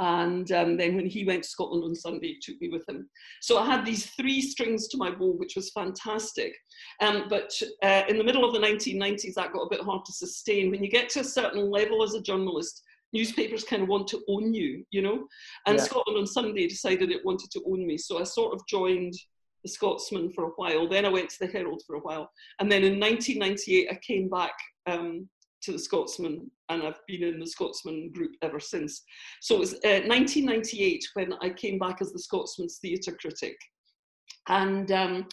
And um, then when he went to Scotland on Sunday, he took me with him. So I had these three strings to my bow, which was fantastic. Um, but uh, in the middle of the 1990s, that got a bit hard to sustain. When you get to a certain level as a journalist, newspapers kind of want to own you, you know? And Yeah. Scotland on Sunday decided it wanted to own me. So I sort of joined the Scotsman for a while. Then I went to the Herald for a while. And then in 1998, I came back um, to the Scotsman and I've been in the Scotsman group ever since. So it was uh, 1998 when I came back as the Scotsman's theatre critic. And um,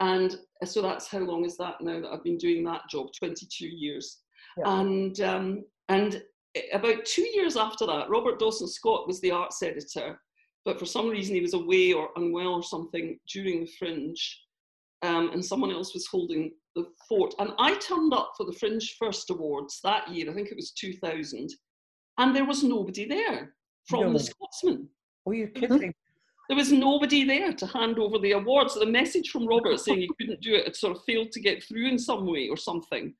and so that's how long is that now that I've been doing that job? 22 years. Yeah. And um, and about two years after that, Robert Dawson Scott was the arts editor, but for some reason he was away or unwell or something during the Fringe, um, and someone else was holding the fort. And I turned up for the Fringe First Awards that year. I think it was 2000, and there was nobody there from No. the Scotsman. Oh, you're kidding. There was nobody there to hand over the awards. The message from Robert saying he couldn't do it had sort of failed to get through in some way or something.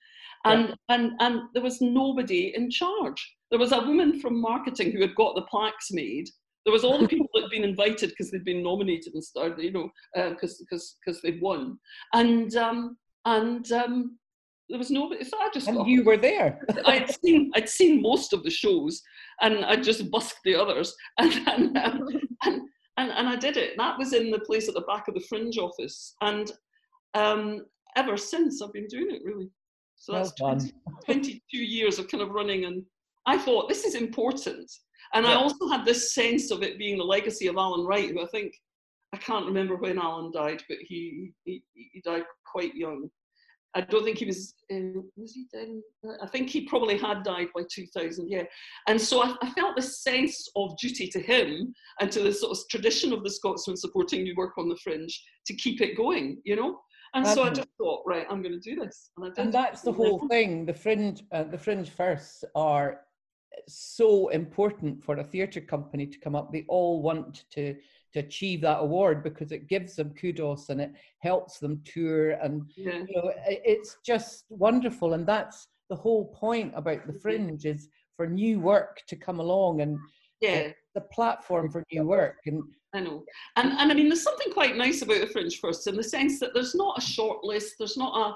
And, and, and there was nobody in charge. There was a woman from marketing who had got the plaques made. There was all the people that had [laughs] been invited because they'd been nominated and started, you know, because because because they'd won. And um, and um, there was nobody. So I just And got you were there. [laughs] I'd seen I'd seen most of the shows, and I just busked the others, [laughs] and and, um, and and and I did it. That was in the place at the back of the Fringe office, and um, ever since I've been doing it really. So Well that's done. 20, 22 years of kind of running, and I thought this is important, and I also had this sense of it being the legacy of Allen Wright, who I think I can't remember when Allen died, but he he, he died quite young. I don't think he was. Uh, was he dead? I think he probably had died by 2000. Yeah, and so I, I felt this sense of duty to him and to the sort of tradition of the Scotsman supporting new work on the fringe to keep it going. You know, and so I just thought, right, I'm going to do this, and I did. and that's the whole thing. The fringe, uh, the fringe firsts are so important for a theatre company to come up. They all want to to achieve that award because it gives them kudos and it helps them tour and Yeah, you know it's just wonderful and that's the whole point about Mm-hmm. the fringe is for new work to come along and yeah. the platform for new work and I know. And, and I mean, there's something quite nice about the Fringe First in the sense that there's not a short list, there's not a,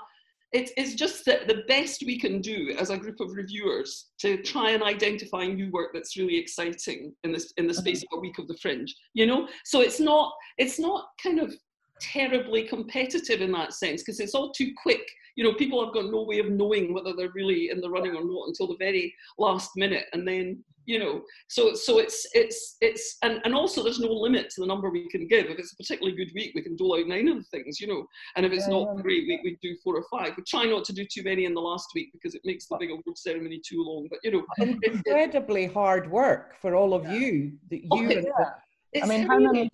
it, it's just that the best we can do as a group of reviewers to try and identify new work that's really exciting in this in the uh-huh. space of a week of the Fringe, you know? So it's not, it's not kind of terribly competitive in that sense because it's all too quick. You know, people have got no way of knowing whether they're really in the running or not until the very last minute. And then, you know, so so it's it's it's and, and also there's no limit to the number we can give. If it's a particularly good week, we can dole out nine of the things, you know. And if it's Yeah, not yeah. great, we, we do four or five. We try not to do too many in the last week because it makes the big award ceremony too long. But you know, it- it- incredibly hard work for all of you that Oh, you and Yeah. It's mean, how many.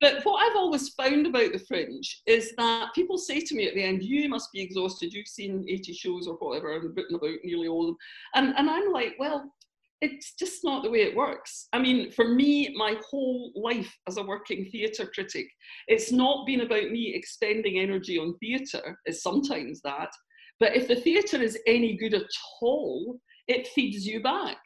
But what I've always found about the Fringe is that people say to me at the end, "You must be exhausted. You've seen 80 shows or whatever and written about nearly all of them," and and I'm like, well. It's just not the way it works. I mean, for me, my whole life as a working theatre critic, it's not been about me expending energy on theatre. It's sometimes that, but if the theatre is any good at all, it feeds you back.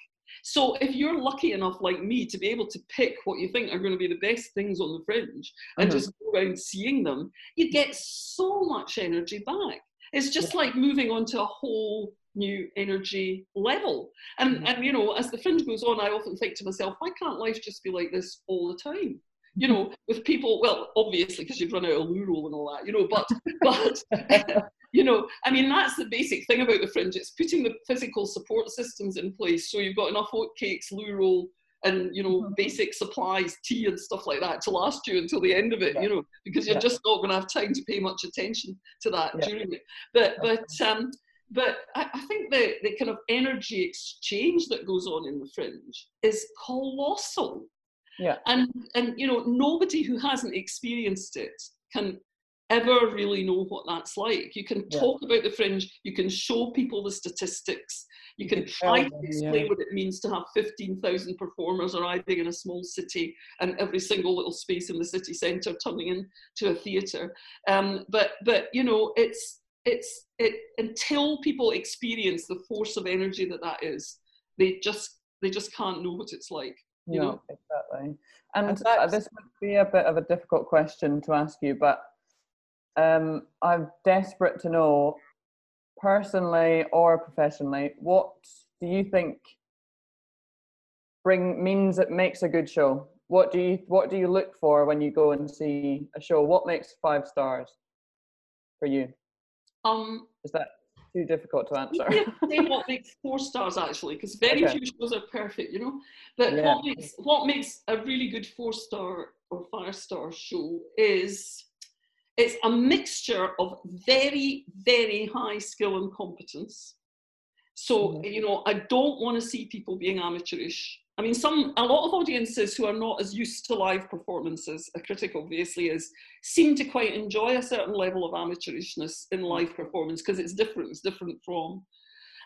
So if you're lucky enough, like me, to be able to pick what you think are going to be the best things on the fringe and Mhm. just go around seeing them, you get so much energy back. It's just like moving on to a whole new energy level. And Mhm. and you know, as the fringe goes on, I often think to myself, why can't life just be like this all the time? You know, with people, well, obviously because you'd run out of loo roll and all that, you know, but but [laughs] [laughs] you know, I mean, that's the basic thing about the fringe. It's putting the physical support systems in place. So you've got enough oatcakes, loo roll, and you know, Mhm. basic supplies, tea and stuff like that to last you until the end of it. You know, because you're Yeah. just not going to have time to pay much attention to that Yeah. during it. But but um, but I, I think the the kind of energy exchange that goes on in the fringe is colossal. Yeah. And and you know, nobody who hasn't experienced it can ever really know what that's like. You can Yeah. talk about the fringe, you can show people the statistics, you can can try tell to explain yeah. what it means to have 15,000 performers arriving in a small city and every single little space in the city centre turning into a theatre. Um, but but you know, it's it's it until people experience the force of energy that that is, they just they just can't know what it's like. You no, know? exactly. And, And uh, this would be a bit of a difficult question to ask you, but um, I'm desperate to know, personally or professionally, what do you think bring means it makes a good show? What do you what do you look for when you go and see a show? What makes five stars for you? Um, Is that too difficult to answer? say what [laughs] makes four stars actually, because very Okay. few shows are perfect, you know. But Yeah. what makes what makes a really good four star or five star show is it's a mixture of very, very high skill and competence. So, Mhm. you know, I don't want to see people being amateurish. I mean, some a lot of audiences who are not as used to live performances, a critic obviously is, seem to quite enjoy a certain level of amateurishness in live performance because it's different. It's different from,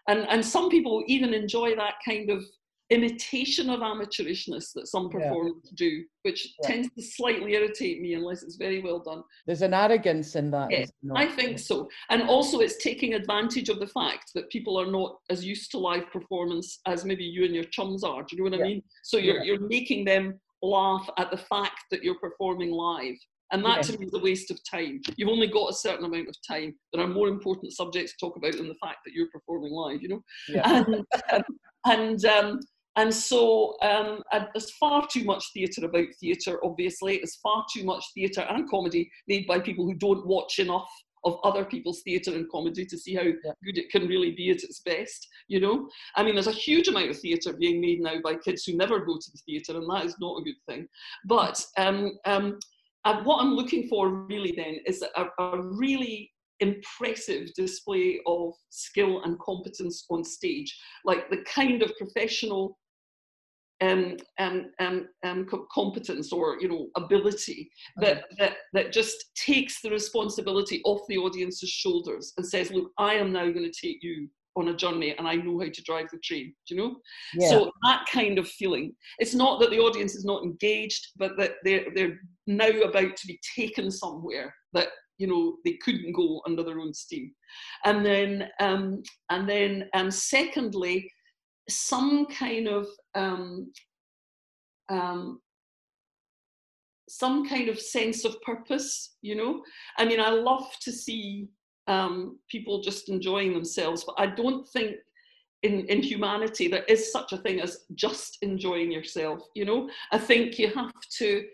and and some people even enjoy that kind of imitation of amateurishness that some Yeah. performers do, which Yeah. tends to slightly irritate me unless it's very well done. There's an arrogance in that. Yeah, is there not? I think so. And also, it's taking advantage of the fact that people are not as used to live performance as maybe you and your chums are. Do you know what I Yeah. mean? So you're, Yeah. you're making them laugh at the fact that you're performing live. And that to me is a waste of time. You've only got a certain amount of time. There are more important subjects to talk about than the fact that you're performing live, you know? Yeah. And, and, um, and so um, there's far too much theatre about theatre, obviously. There's far too much theatre and comedy made by people who don't watch enough of other people's theatre and comedy to see how Yeah. good it can really be at its best, you know? I mean, there's a huge amount of theatre being made now by kids who never go to the theatre, and that is not a good thing. But um, um, and what I'm looking for really then is a, a really impressive display of skill and competence on stage, like the kind of professional um, um, um, um, competence or you know ability that, that that just takes the responsibility off the audience's shoulders and says, "Look, I am now going to take you on a journey, and I know how to drive the train." Do you know? Yeah. So that kind of feeling. It's not that the audience is not engaged, but that they're they're now about to be taken somewhere that you know they couldn't go under their own steam. And then um, and then um, secondly, some kind of um, um, some kind of sense of purpose. You know, I mean, I love to see um, people just enjoying themselves, but I don't think in, in humanity there is such a thing as just enjoying yourself you know i think you have to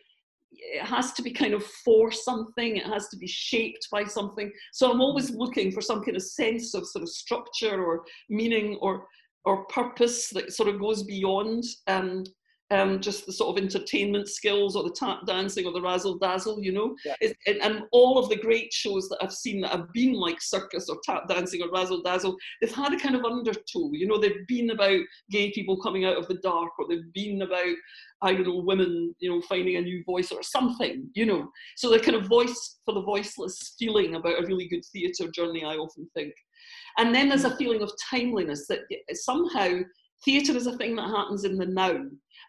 it has to be kind of for something it has to be shaped by something so i'm always looking for some kind of sense of sort of structure or meaning or or purpose that sort of goes beyond um, um, just the sort of entertainment skills or the tap dancing or the razzle dazzle, you know. Yeah. It, and, and all of the great shows that I've seen that have been like circus or tap dancing or razzle dazzle, they've had a kind of undertow, you know. They've been about gay people coming out of the dark, or they've been about I don't know women, you know, finding a new voice or something, you know. So the kind of voice for the voiceless feeling about a really good theatre journey, I often think. And then there's a feeling of timeliness that somehow theatre is a thing that happens in the now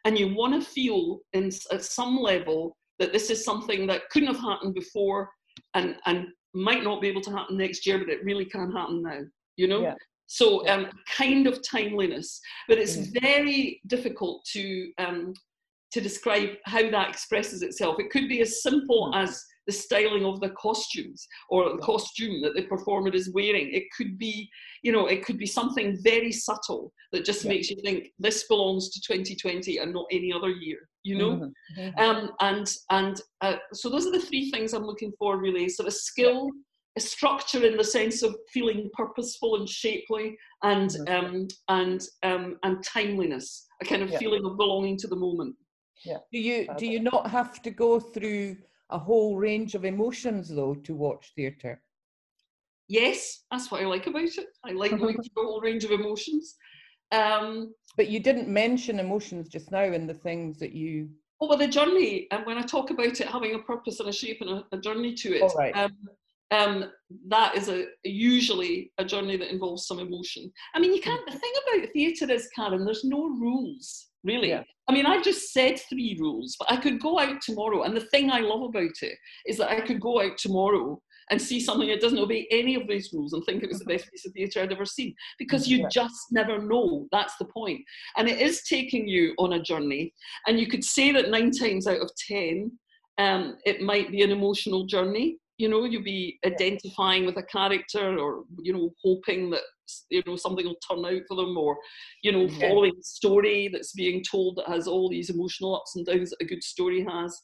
and you want to feel in, at some level that this is something that couldn't have happened before and, and might not be able to happen next year, but it really can happen now, you know? Yeah. So, um, kind of timeliness, but it's Mhm. very difficult to um, to describe how that expresses itself. It could be as simple as the styling of the costumes or the costume that the performer is wearing. It could be, you know, it could be something very subtle that just Yeah. makes you think this belongs to 2020 and not any other year. You know, Mhm, mhm. um, and and uh, so those are the three things I'm looking for really. Sort of skill, a structure in the sense of feeling purposeful and shapely, and Mhm. um, and um, and timeliness, a kind of Yeah. feeling of belonging to the moment. Yeah. Do you do you not have to go through a whole range of emotions though to watch theatre? Yes, that's what I like about it. I like going through a whole range of emotions. Um, But you didn't mention emotions just now in the things that you. Oh, well, the journey, and when I talk about it having a purpose and a shape and a, a journey to it, right. um, um, that is a usually a journey that involves some emotion. I mean, you can't. The thing about theatre is, Karen, there's no rules really. Yeah. I mean, I've just said three rules, but I could go out tomorrow, and the thing I love about it is that I could go out tomorrow and see something that doesn't obey any of these rules and think it was the best piece of theatre I'd ever seen because you Yeah. just never know. That's the point. And it is taking you on a journey. And you could say that nine times out of 10, um, it might be an emotional journey. You know, you'll be identifying with a character or, you know, hoping that, you know, something will turn out for them or, you know, Yeah. following a story that's being told that has all these emotional ups and downs that a good story has.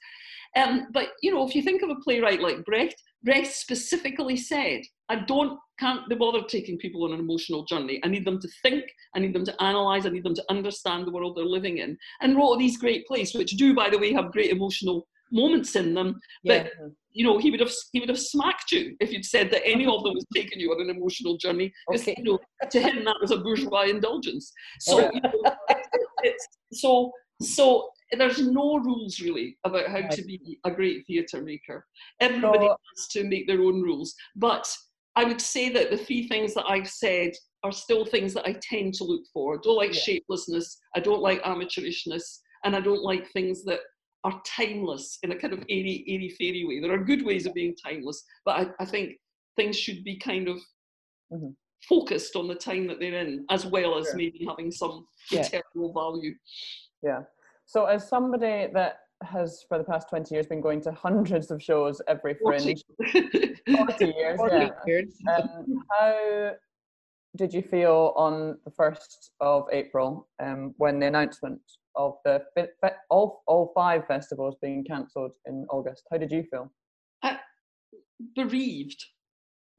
Um, but, you know, if you think of a playwright like Brecht, Brecht specifically said, I don't, can't be bothered taking people on an emotional journey. I need them to think, I need them to analyse, I need them to understand the world they're living in. And wrote these great plays, which do, by the way, have great emotional moments in them. Yeah. But you know, he would have he would have smacked you if you'd said that any of them was [laughs] taking you on an emotional journey. Okay. You know, to him that was a bourgeois indulgence. So Yeah. you know, it's so so there's no rules really about how Right. to be a great theatre maker. Everybody So- has to make their own rules. But I would say that the three things that I've said are still things that I tend to look for. I don't like Yeah. shapelessness, I don't like amateurishness, and I don't like things that are timeless in a kind of airy, airy fairy way. There are good ways of being timeless, but I, I think things should be kind of Mhm. focused on the time that they're in, as well as Sure. maybe having some Yeah. eternal value. Yeah. So as somebody that has for the past 20 years been going to hundreds of shows every fringe, 40 years, yeah. Years. Um, how did you feel on the 1st of April um, when the announcement of the all, all five festivals being cancelled in August? How did you feel? Bereaved.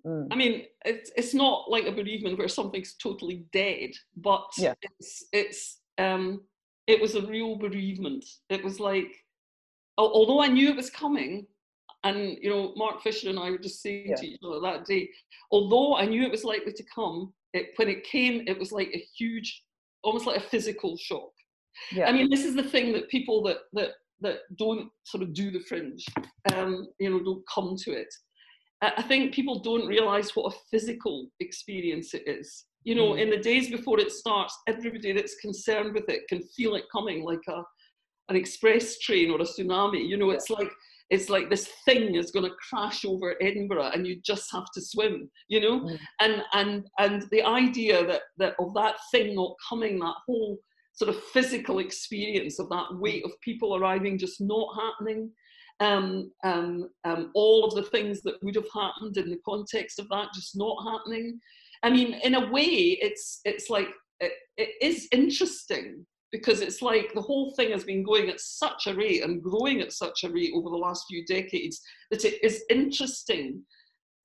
Mm. I mean, it's it's not like a bereavement where something's totally dead, but Yeah. it's it's um it was a real bereavement. It was like, although I knew it was coming, and you know, Mark Fisher and I were just saying Yeah. to each other that day, although I knew it was likely to come, it when it came, it was like a huge, almost like a physical shock. Yeah. I mean, this is the thing that people that that that don't sort of do the fringe, um, you know, don't come to it. I think people don't realise what a physical experience it is. You know, Mm. in the days before it starts, everybody that's concerned with it can feel it coming like a an express train or a tsunami. You know, it's like it's like this thing is going to crash over Edinburgh, and you just have to swim. You know, Mm. and and and the idea that that of that thing not coming, that whole sort of physical experience of that weight of people arriving just not happening. Um, um, um, all of the things that would have happened in the context of that just not happening. I mean, in a way, it's it's like it, it is interesting because it's like the whole thing has been going at such a rate and growing at such a rate over the last few decades that it is interesting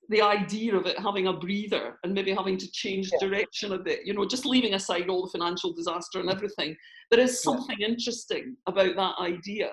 the idea of it having a breather and maybe having to change Yeah. direction a bit, you know, just leaving aside all the financial disaster and everything, there is Yeah. something interesting about that idea,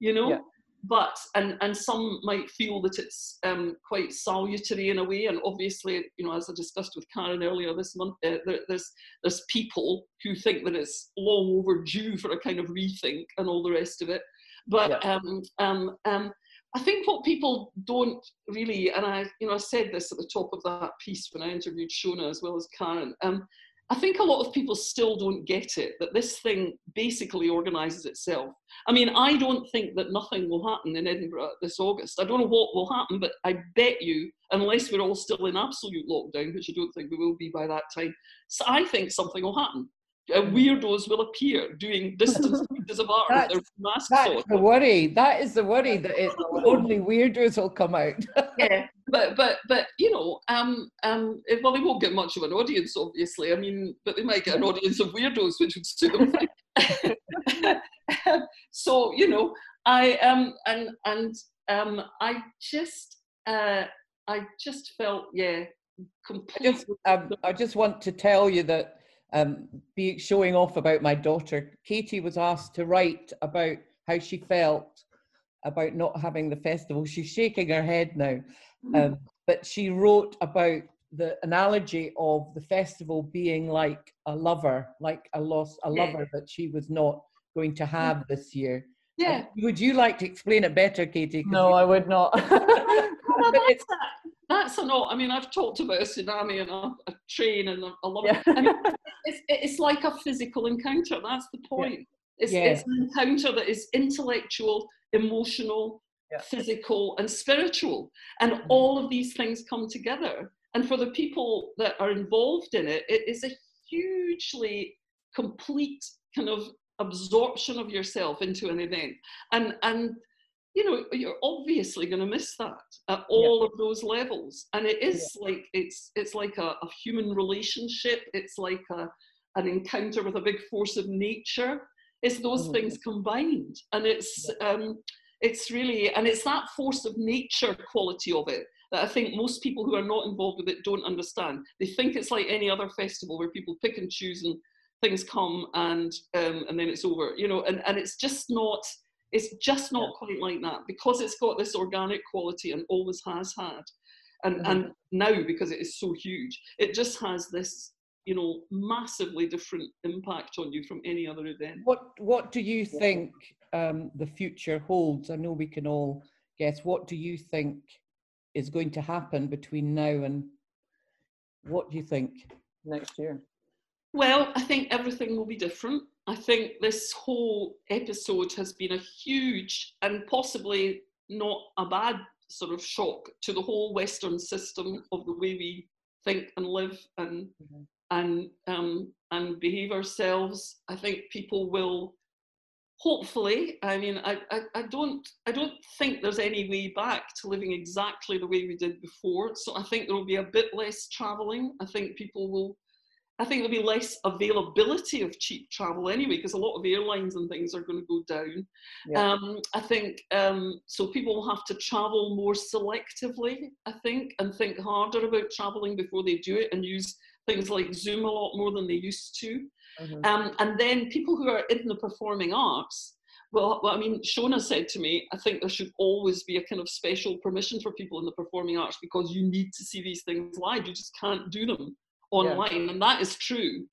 you know. Yeah. But and and some might feel that it's um, quite salutary in a way, and obviously, you know, as I discussed with Karen earlier this month, uh, there, there's there's people who think that it's long overdue for a kind of rethink and all the rest of it. But Yeah. um, um, um, I think what people don't really, and I, you know, I said this at the top of that piece when I interviewed Shona as well as Karen. Um, I think a lot of people still don't get it that this thing basically organises itself. I mean, I don't think that nothing will happen in Edinburgh this August. I don't know what will happen, but I bet you, unless we're all still in absolute lockdown, which I don't think we will be by that time, so I think something will happen. Uh, weirdos will appear doing distance pieces of art with their masks That's on. the worry. That is the worry that it, only weirdos will come out. [laughs] yeah, but but but you know, um, um, eh, well, they won't get much of an audience, obviously. I mean, but they might get an audience of weirdos, which would suit them. [laughs] so you know, I um and and um, I just uh, I just felt yeah, I just, um, I just want to tell you that um, be showing off about my daughter. Katie was asked to write about how she felt about not having the festival. She's shaking her head now, um, but she wrote about the analogy of the festival being like a lover, like a loss, a Yeah. lover that she was not going to have this year. yeah. Would you like to explain it better, Katie? No, you- I would not. [laughs] [laughs] But a, that's an all. I mean, I've talked about a tsunami and a, train and a, lot of. Yeah. I mean, [laughs] it's, it's like a physical encounter. That's the point. It's, Yeah. it's an encounter that is intellectual, emotional, Yeah. physical, and spiritual. And Mhm. all of these things come together. And for the people that are involved in it, it is a hugely complete kind of absorption of yourself into an event. And, and you know, you're obviously going to miss that at all of those levels. And it is like it's it's like a, a human relationship. It's like a an encounter with a big force of nature. It's those Mhm. things combined, and it's um, it's really and it's that force of nature quality of it that I think most people who are not involved with it don't understand. They think it's like any other festival where people pick and choose and things come and um, and then it's over, you know. And and it's just not It's just not quite like that because it's got this organic quality and always has had. And, Mhm. and now, because it is so huge, it just has this, you know, massively different impact on you from any other event. What What do you think um, the future holds? I know we can all guess. What do you think is going to happen between now and what do you think? next year. Well, I think everything will be different. I think this whole episode has been a huge and possibly not a bad sort of shock to the whole Western system of the way we think and live and Mhm. and um, and behave ourselves. I think people will hopefully i mean I, I i don't i don't think there's any way back to living exactly the way we did before so i think there will be a bit less traveling i think people will i think there'll be less availability of cheap travel anyway because a lot of airlines and things are going to go down Yeah. um, i think um, so people will have to travel more selectively i think and think harder about traveling before they do it and use things like zoom a lot more than they used to Mhm. um, and then people who are in the performing arts, well, well, I mean, Shona said to me, I think there should always be a kind of special permission for people in the performing arts because you need to see these things live. You just can't do them online, and that is true.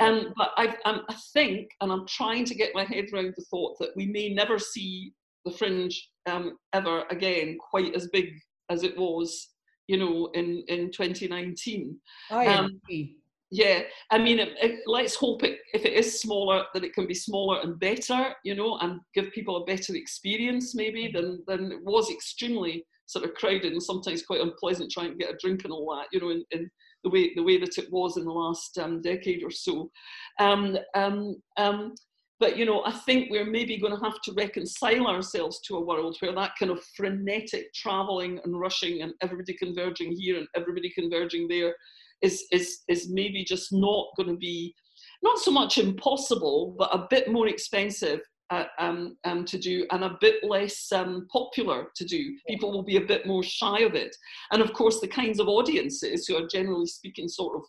Um, but I, um, I think, and I'm trying to get my head around the thought that we may never see the fringe um, ever again quite as big as it was, you know, in, in 2019. I Um, agree. Yeah, I mean, it, it, let's hope it, if it is smaller, that it can be smaller and better, you know, and give people a better experience maybe than than it was extremely sort of crowded and sometimes quite unpleasant trying to get a drink and all that, you know, in, in the way the way that it was in the last um, decade or so. Um, um, um, but you know, I think we're maybe going to have to reconcile ourselves to a world where that kind of frenetic traveling and rushing and everybody converging here and everybody converging there is is is maybe just not going to be not so much impossible, but a bit more expensive uh, um, um, to do and a bit less um, popular to do. People will be a bit more shy of it, and of course, the kinds of audiences who are generally speaking sort of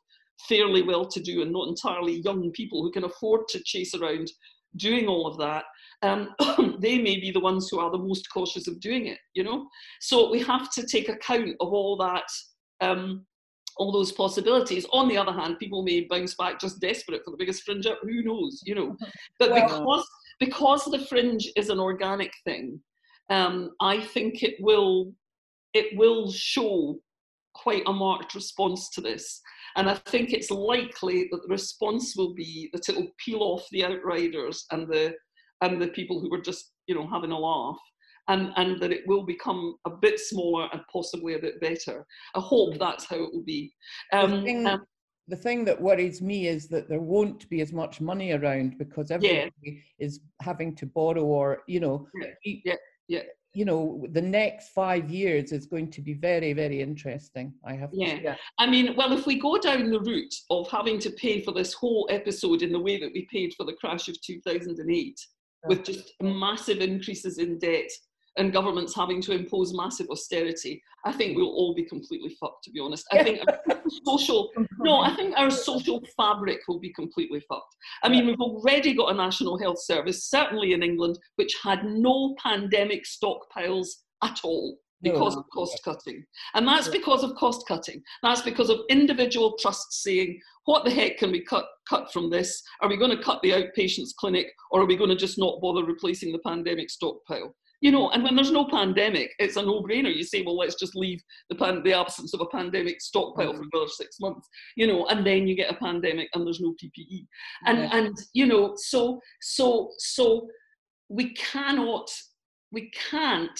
fairly well-to-do and not entirely young people who can afford to chase around doing all of that. Um, [coughs] they may be the ones who are the most cautious of doing it, you know. So we have to take account of all that um, all those possibilities. On the other hand, people may bounce back just desperate for the biggest fringe up. Who knows, you know? [laughs] But Well- because because the fringe is an organic thing, um, I think it will it will show quite a marked response to this. And I think it's likely that the response will be that it will peel off the outriders and the and the people who were just you know having a laugh and, and that it will become a bit smaller and possibly a bit better. I hope that's how it will be. Um, thing- um, the thing that worries me is that there won't be as much money around because everybody is having to borrow or you know Yeah, yeah, yeah. you know the next five years is going to be very very interesting i have Yeah. Yeah. I mean, well, if we go down the route of having to pay for this whole episode in the way that we paid for the crash of 2008, with just massive increases in debt and governments having to impose massive austerity, I think we'll all be completely fucked, to be honest. I think our social, no, I think our social fabric will be completely fucked. I mean, we've already got a national health service, certainly in England, which had no pandemic stockpiles at all because of cost cutting. And that's because of cost cutting. That's because of individual trusts saying, what the heck can we cut, cut from this? Are we going to cut the outpatients clinic or are we going to just not bother replacing the pandemic stockpile? You know, and when there's no pandemic, it's a no-brainer. You say, well, let's just leave the, pan- the absence of a pandemic stockpile for another six months, you know, and then you get a pandemic and there's no PPE. And, Yeah. and you know, so, so, so we cannot, we can't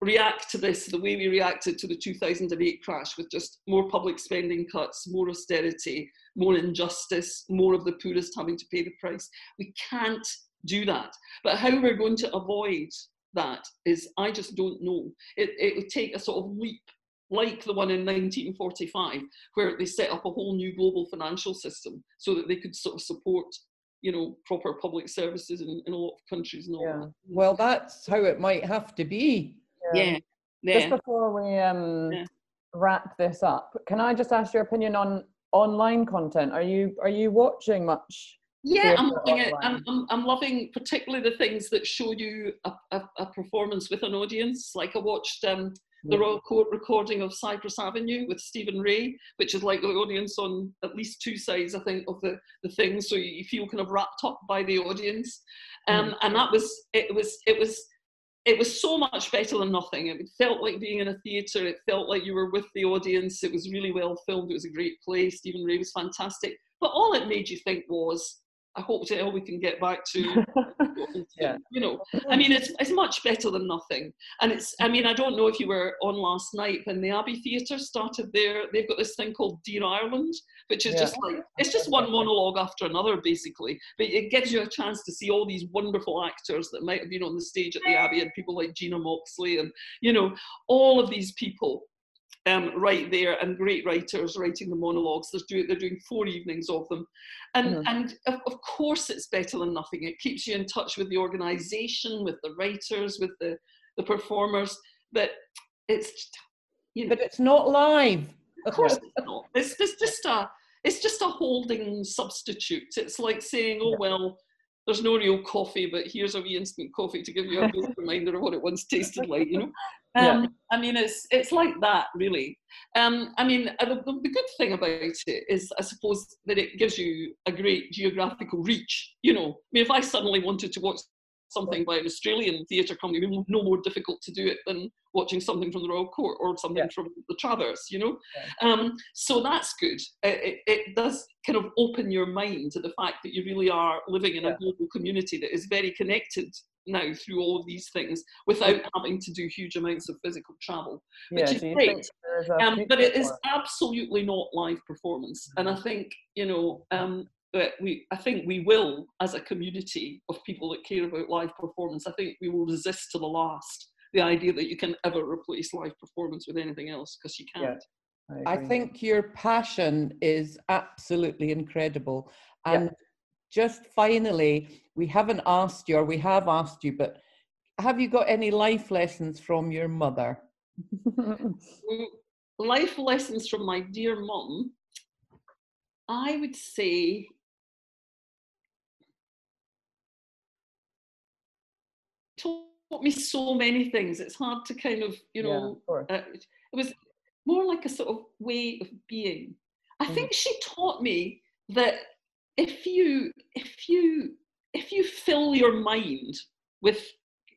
react to this the way we reacted to the 2008 crash with just more public spending cuts, more austerity, more injustice, more of the poorest having to pay the price. We can't do that. But how we're going to avoid that is, I just don't know. It, it would take a sort of leap like the one in 1945, where they set up a whole new global financial system so that they could sort of support, you know, proper public services in, in a lot of countries and all Yeah. that. well that's how it might have to be Yeah, Just yeah. before we um, Yeah. wrap this up, can I just ask your opinion on online content? Are you are you watching much? Yeah, I'm loving it. I'm, I'm, I'm loving particularly the things that show you a, a, a performance with an audience. Like I watched um, the Yeah. Royal Court recording of Cypress Avenue with Stephen Rea, which is like the audience on at least two sides, I think, of the, the thing. So you feel kind of wrapped up by the audience. Um, And that was, it was, it was, it was so much better than nothing. It felt like being in a theatre. It felt like you were with the audience. It was really well filmed. It was a great play. Stephen Rea was fantastic. But all it made you think was, I hope to hell we can get back to [laughs] Yeah. you know i mean it's, it's much better than nothing. And it's i mean i don't know if you were on last night when the abbey theatre started there. They've got this thing called dear ireland which is Yeah. just like it's just one monologue after another basically. But it gives you a chance to see all these wonderful actors that might have been on the stage at the abbey and people like gina moxley and you know all of these people um, right there and great writers writing the monologues. They're doing, they're doing four evenings of them. And, Mhm. and of, of course it's better than nothing. It keeps you in touch with the organisation, with the writers, with the, the performers. But it's, you know, But it's not live. of course it's not. It's, it's just a it's just a holding substitute. It's like saying, oh well, there's no real coffee, but here's a wee instant coffee to give you a [laughs] reminder of what it once tasted like, you know. Yeah. Um, I mean, it's it's like that, really. Um, I mean, uh, the, the good thing about it is, I suppose, that it gives you a great geographical reach. You know, I mean, if I suddenly wanted to watch something by an Australian theatre company, it would be no more difficult to do it than watching something from the Royal Court or something Yeah. from the Traverse, you know? Um, so that's good. It, it, does kind of open your mind to the fact that you really are living in Yeah. a global community that is very connected now through all of these things without having to do huge amounts of physical travel. yeah, which is great. think there's a Um, but it is absolutely not live performance. And I think, you know, um, that we, I think we will, as a community of people that care about live performance, I think we will resist to the last the idea that you can ever replace live performance with anything else because you can't. I agree. think your passion is absolutely incredible. Yeah. Just finally, we haven't asked you, or we have asked you, but have you got any life lessons from your mother? [laughs] Life lessons from my dear mum. I would say taught me so many things. It's hard to kind of, you Yeah, know, of uh, it was more like a sort of way of being. I Mm. think she taught me that if you if you if you fill your mind with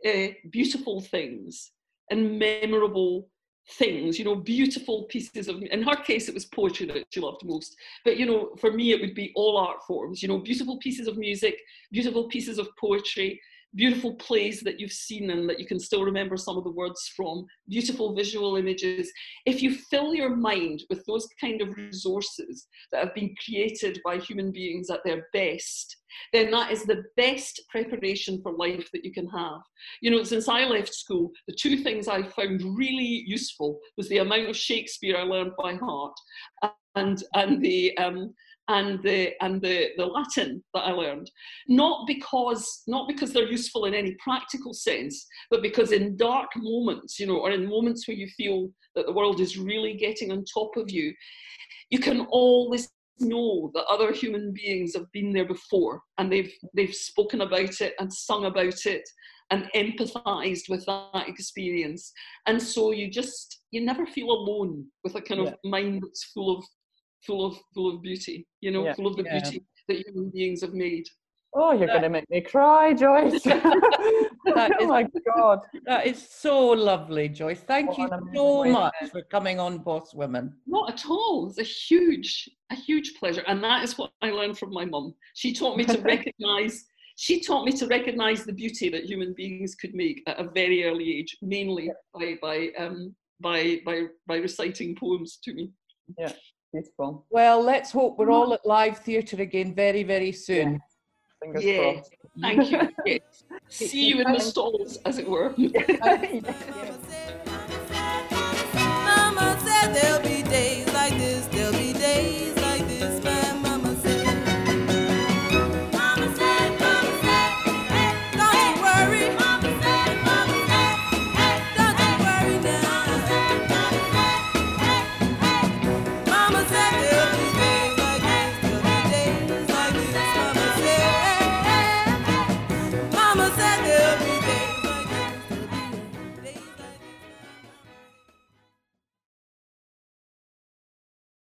uh, beautiful things and memorable things, you know, beautiful pieces of. In her case, it was poetry that she loved most. But you know, for me, it would be all art forms. You know, beautiful pieces of music, beautiful pieces of poetry, beautiful plays that you've seen and that you can still remember some of the words from, beautiful visual images. If you fill your mind with those kind of resources that have been created by human beings at their best, then that is the best preparation for life that you can have. You know, since I left school, the two things I found really useful was the amount of Shakespeare I learned by heart and, and the um, and the and the, the Latin that I learned. Not because not because they're useful in any practical sense, but because in dark moments, you know, or in moments where you feel that the world is really getting on top of you, you can always know that other human beings have been there before and they've they've spoken about it and sung about it and empathized with that experience and so you just you never feel alone with a kind of mind that's full of full of full of beauty you know Yeah. full of the Yeah. beauty that human beings have made Oh, you're going to make me cry, Joyce. [laughs] That [laughs] oh is- my God. That is so lovely, Joyce. Thank What you so much for coming on Boss Women. not at all it's a huge a huge pleasure and that is what i learned from my mum she taught me to [laughs] recognize she taught me to recognize the beauty that human beings could make at a very early age mainly by by um by by by reciting poems to me Beautiful. Well, let's hope we're all mm. at live theatre again very, very soon. Fingers Yeah. crossed. thank you [laughs] see you in the stalls as it were [laughs] [laughs]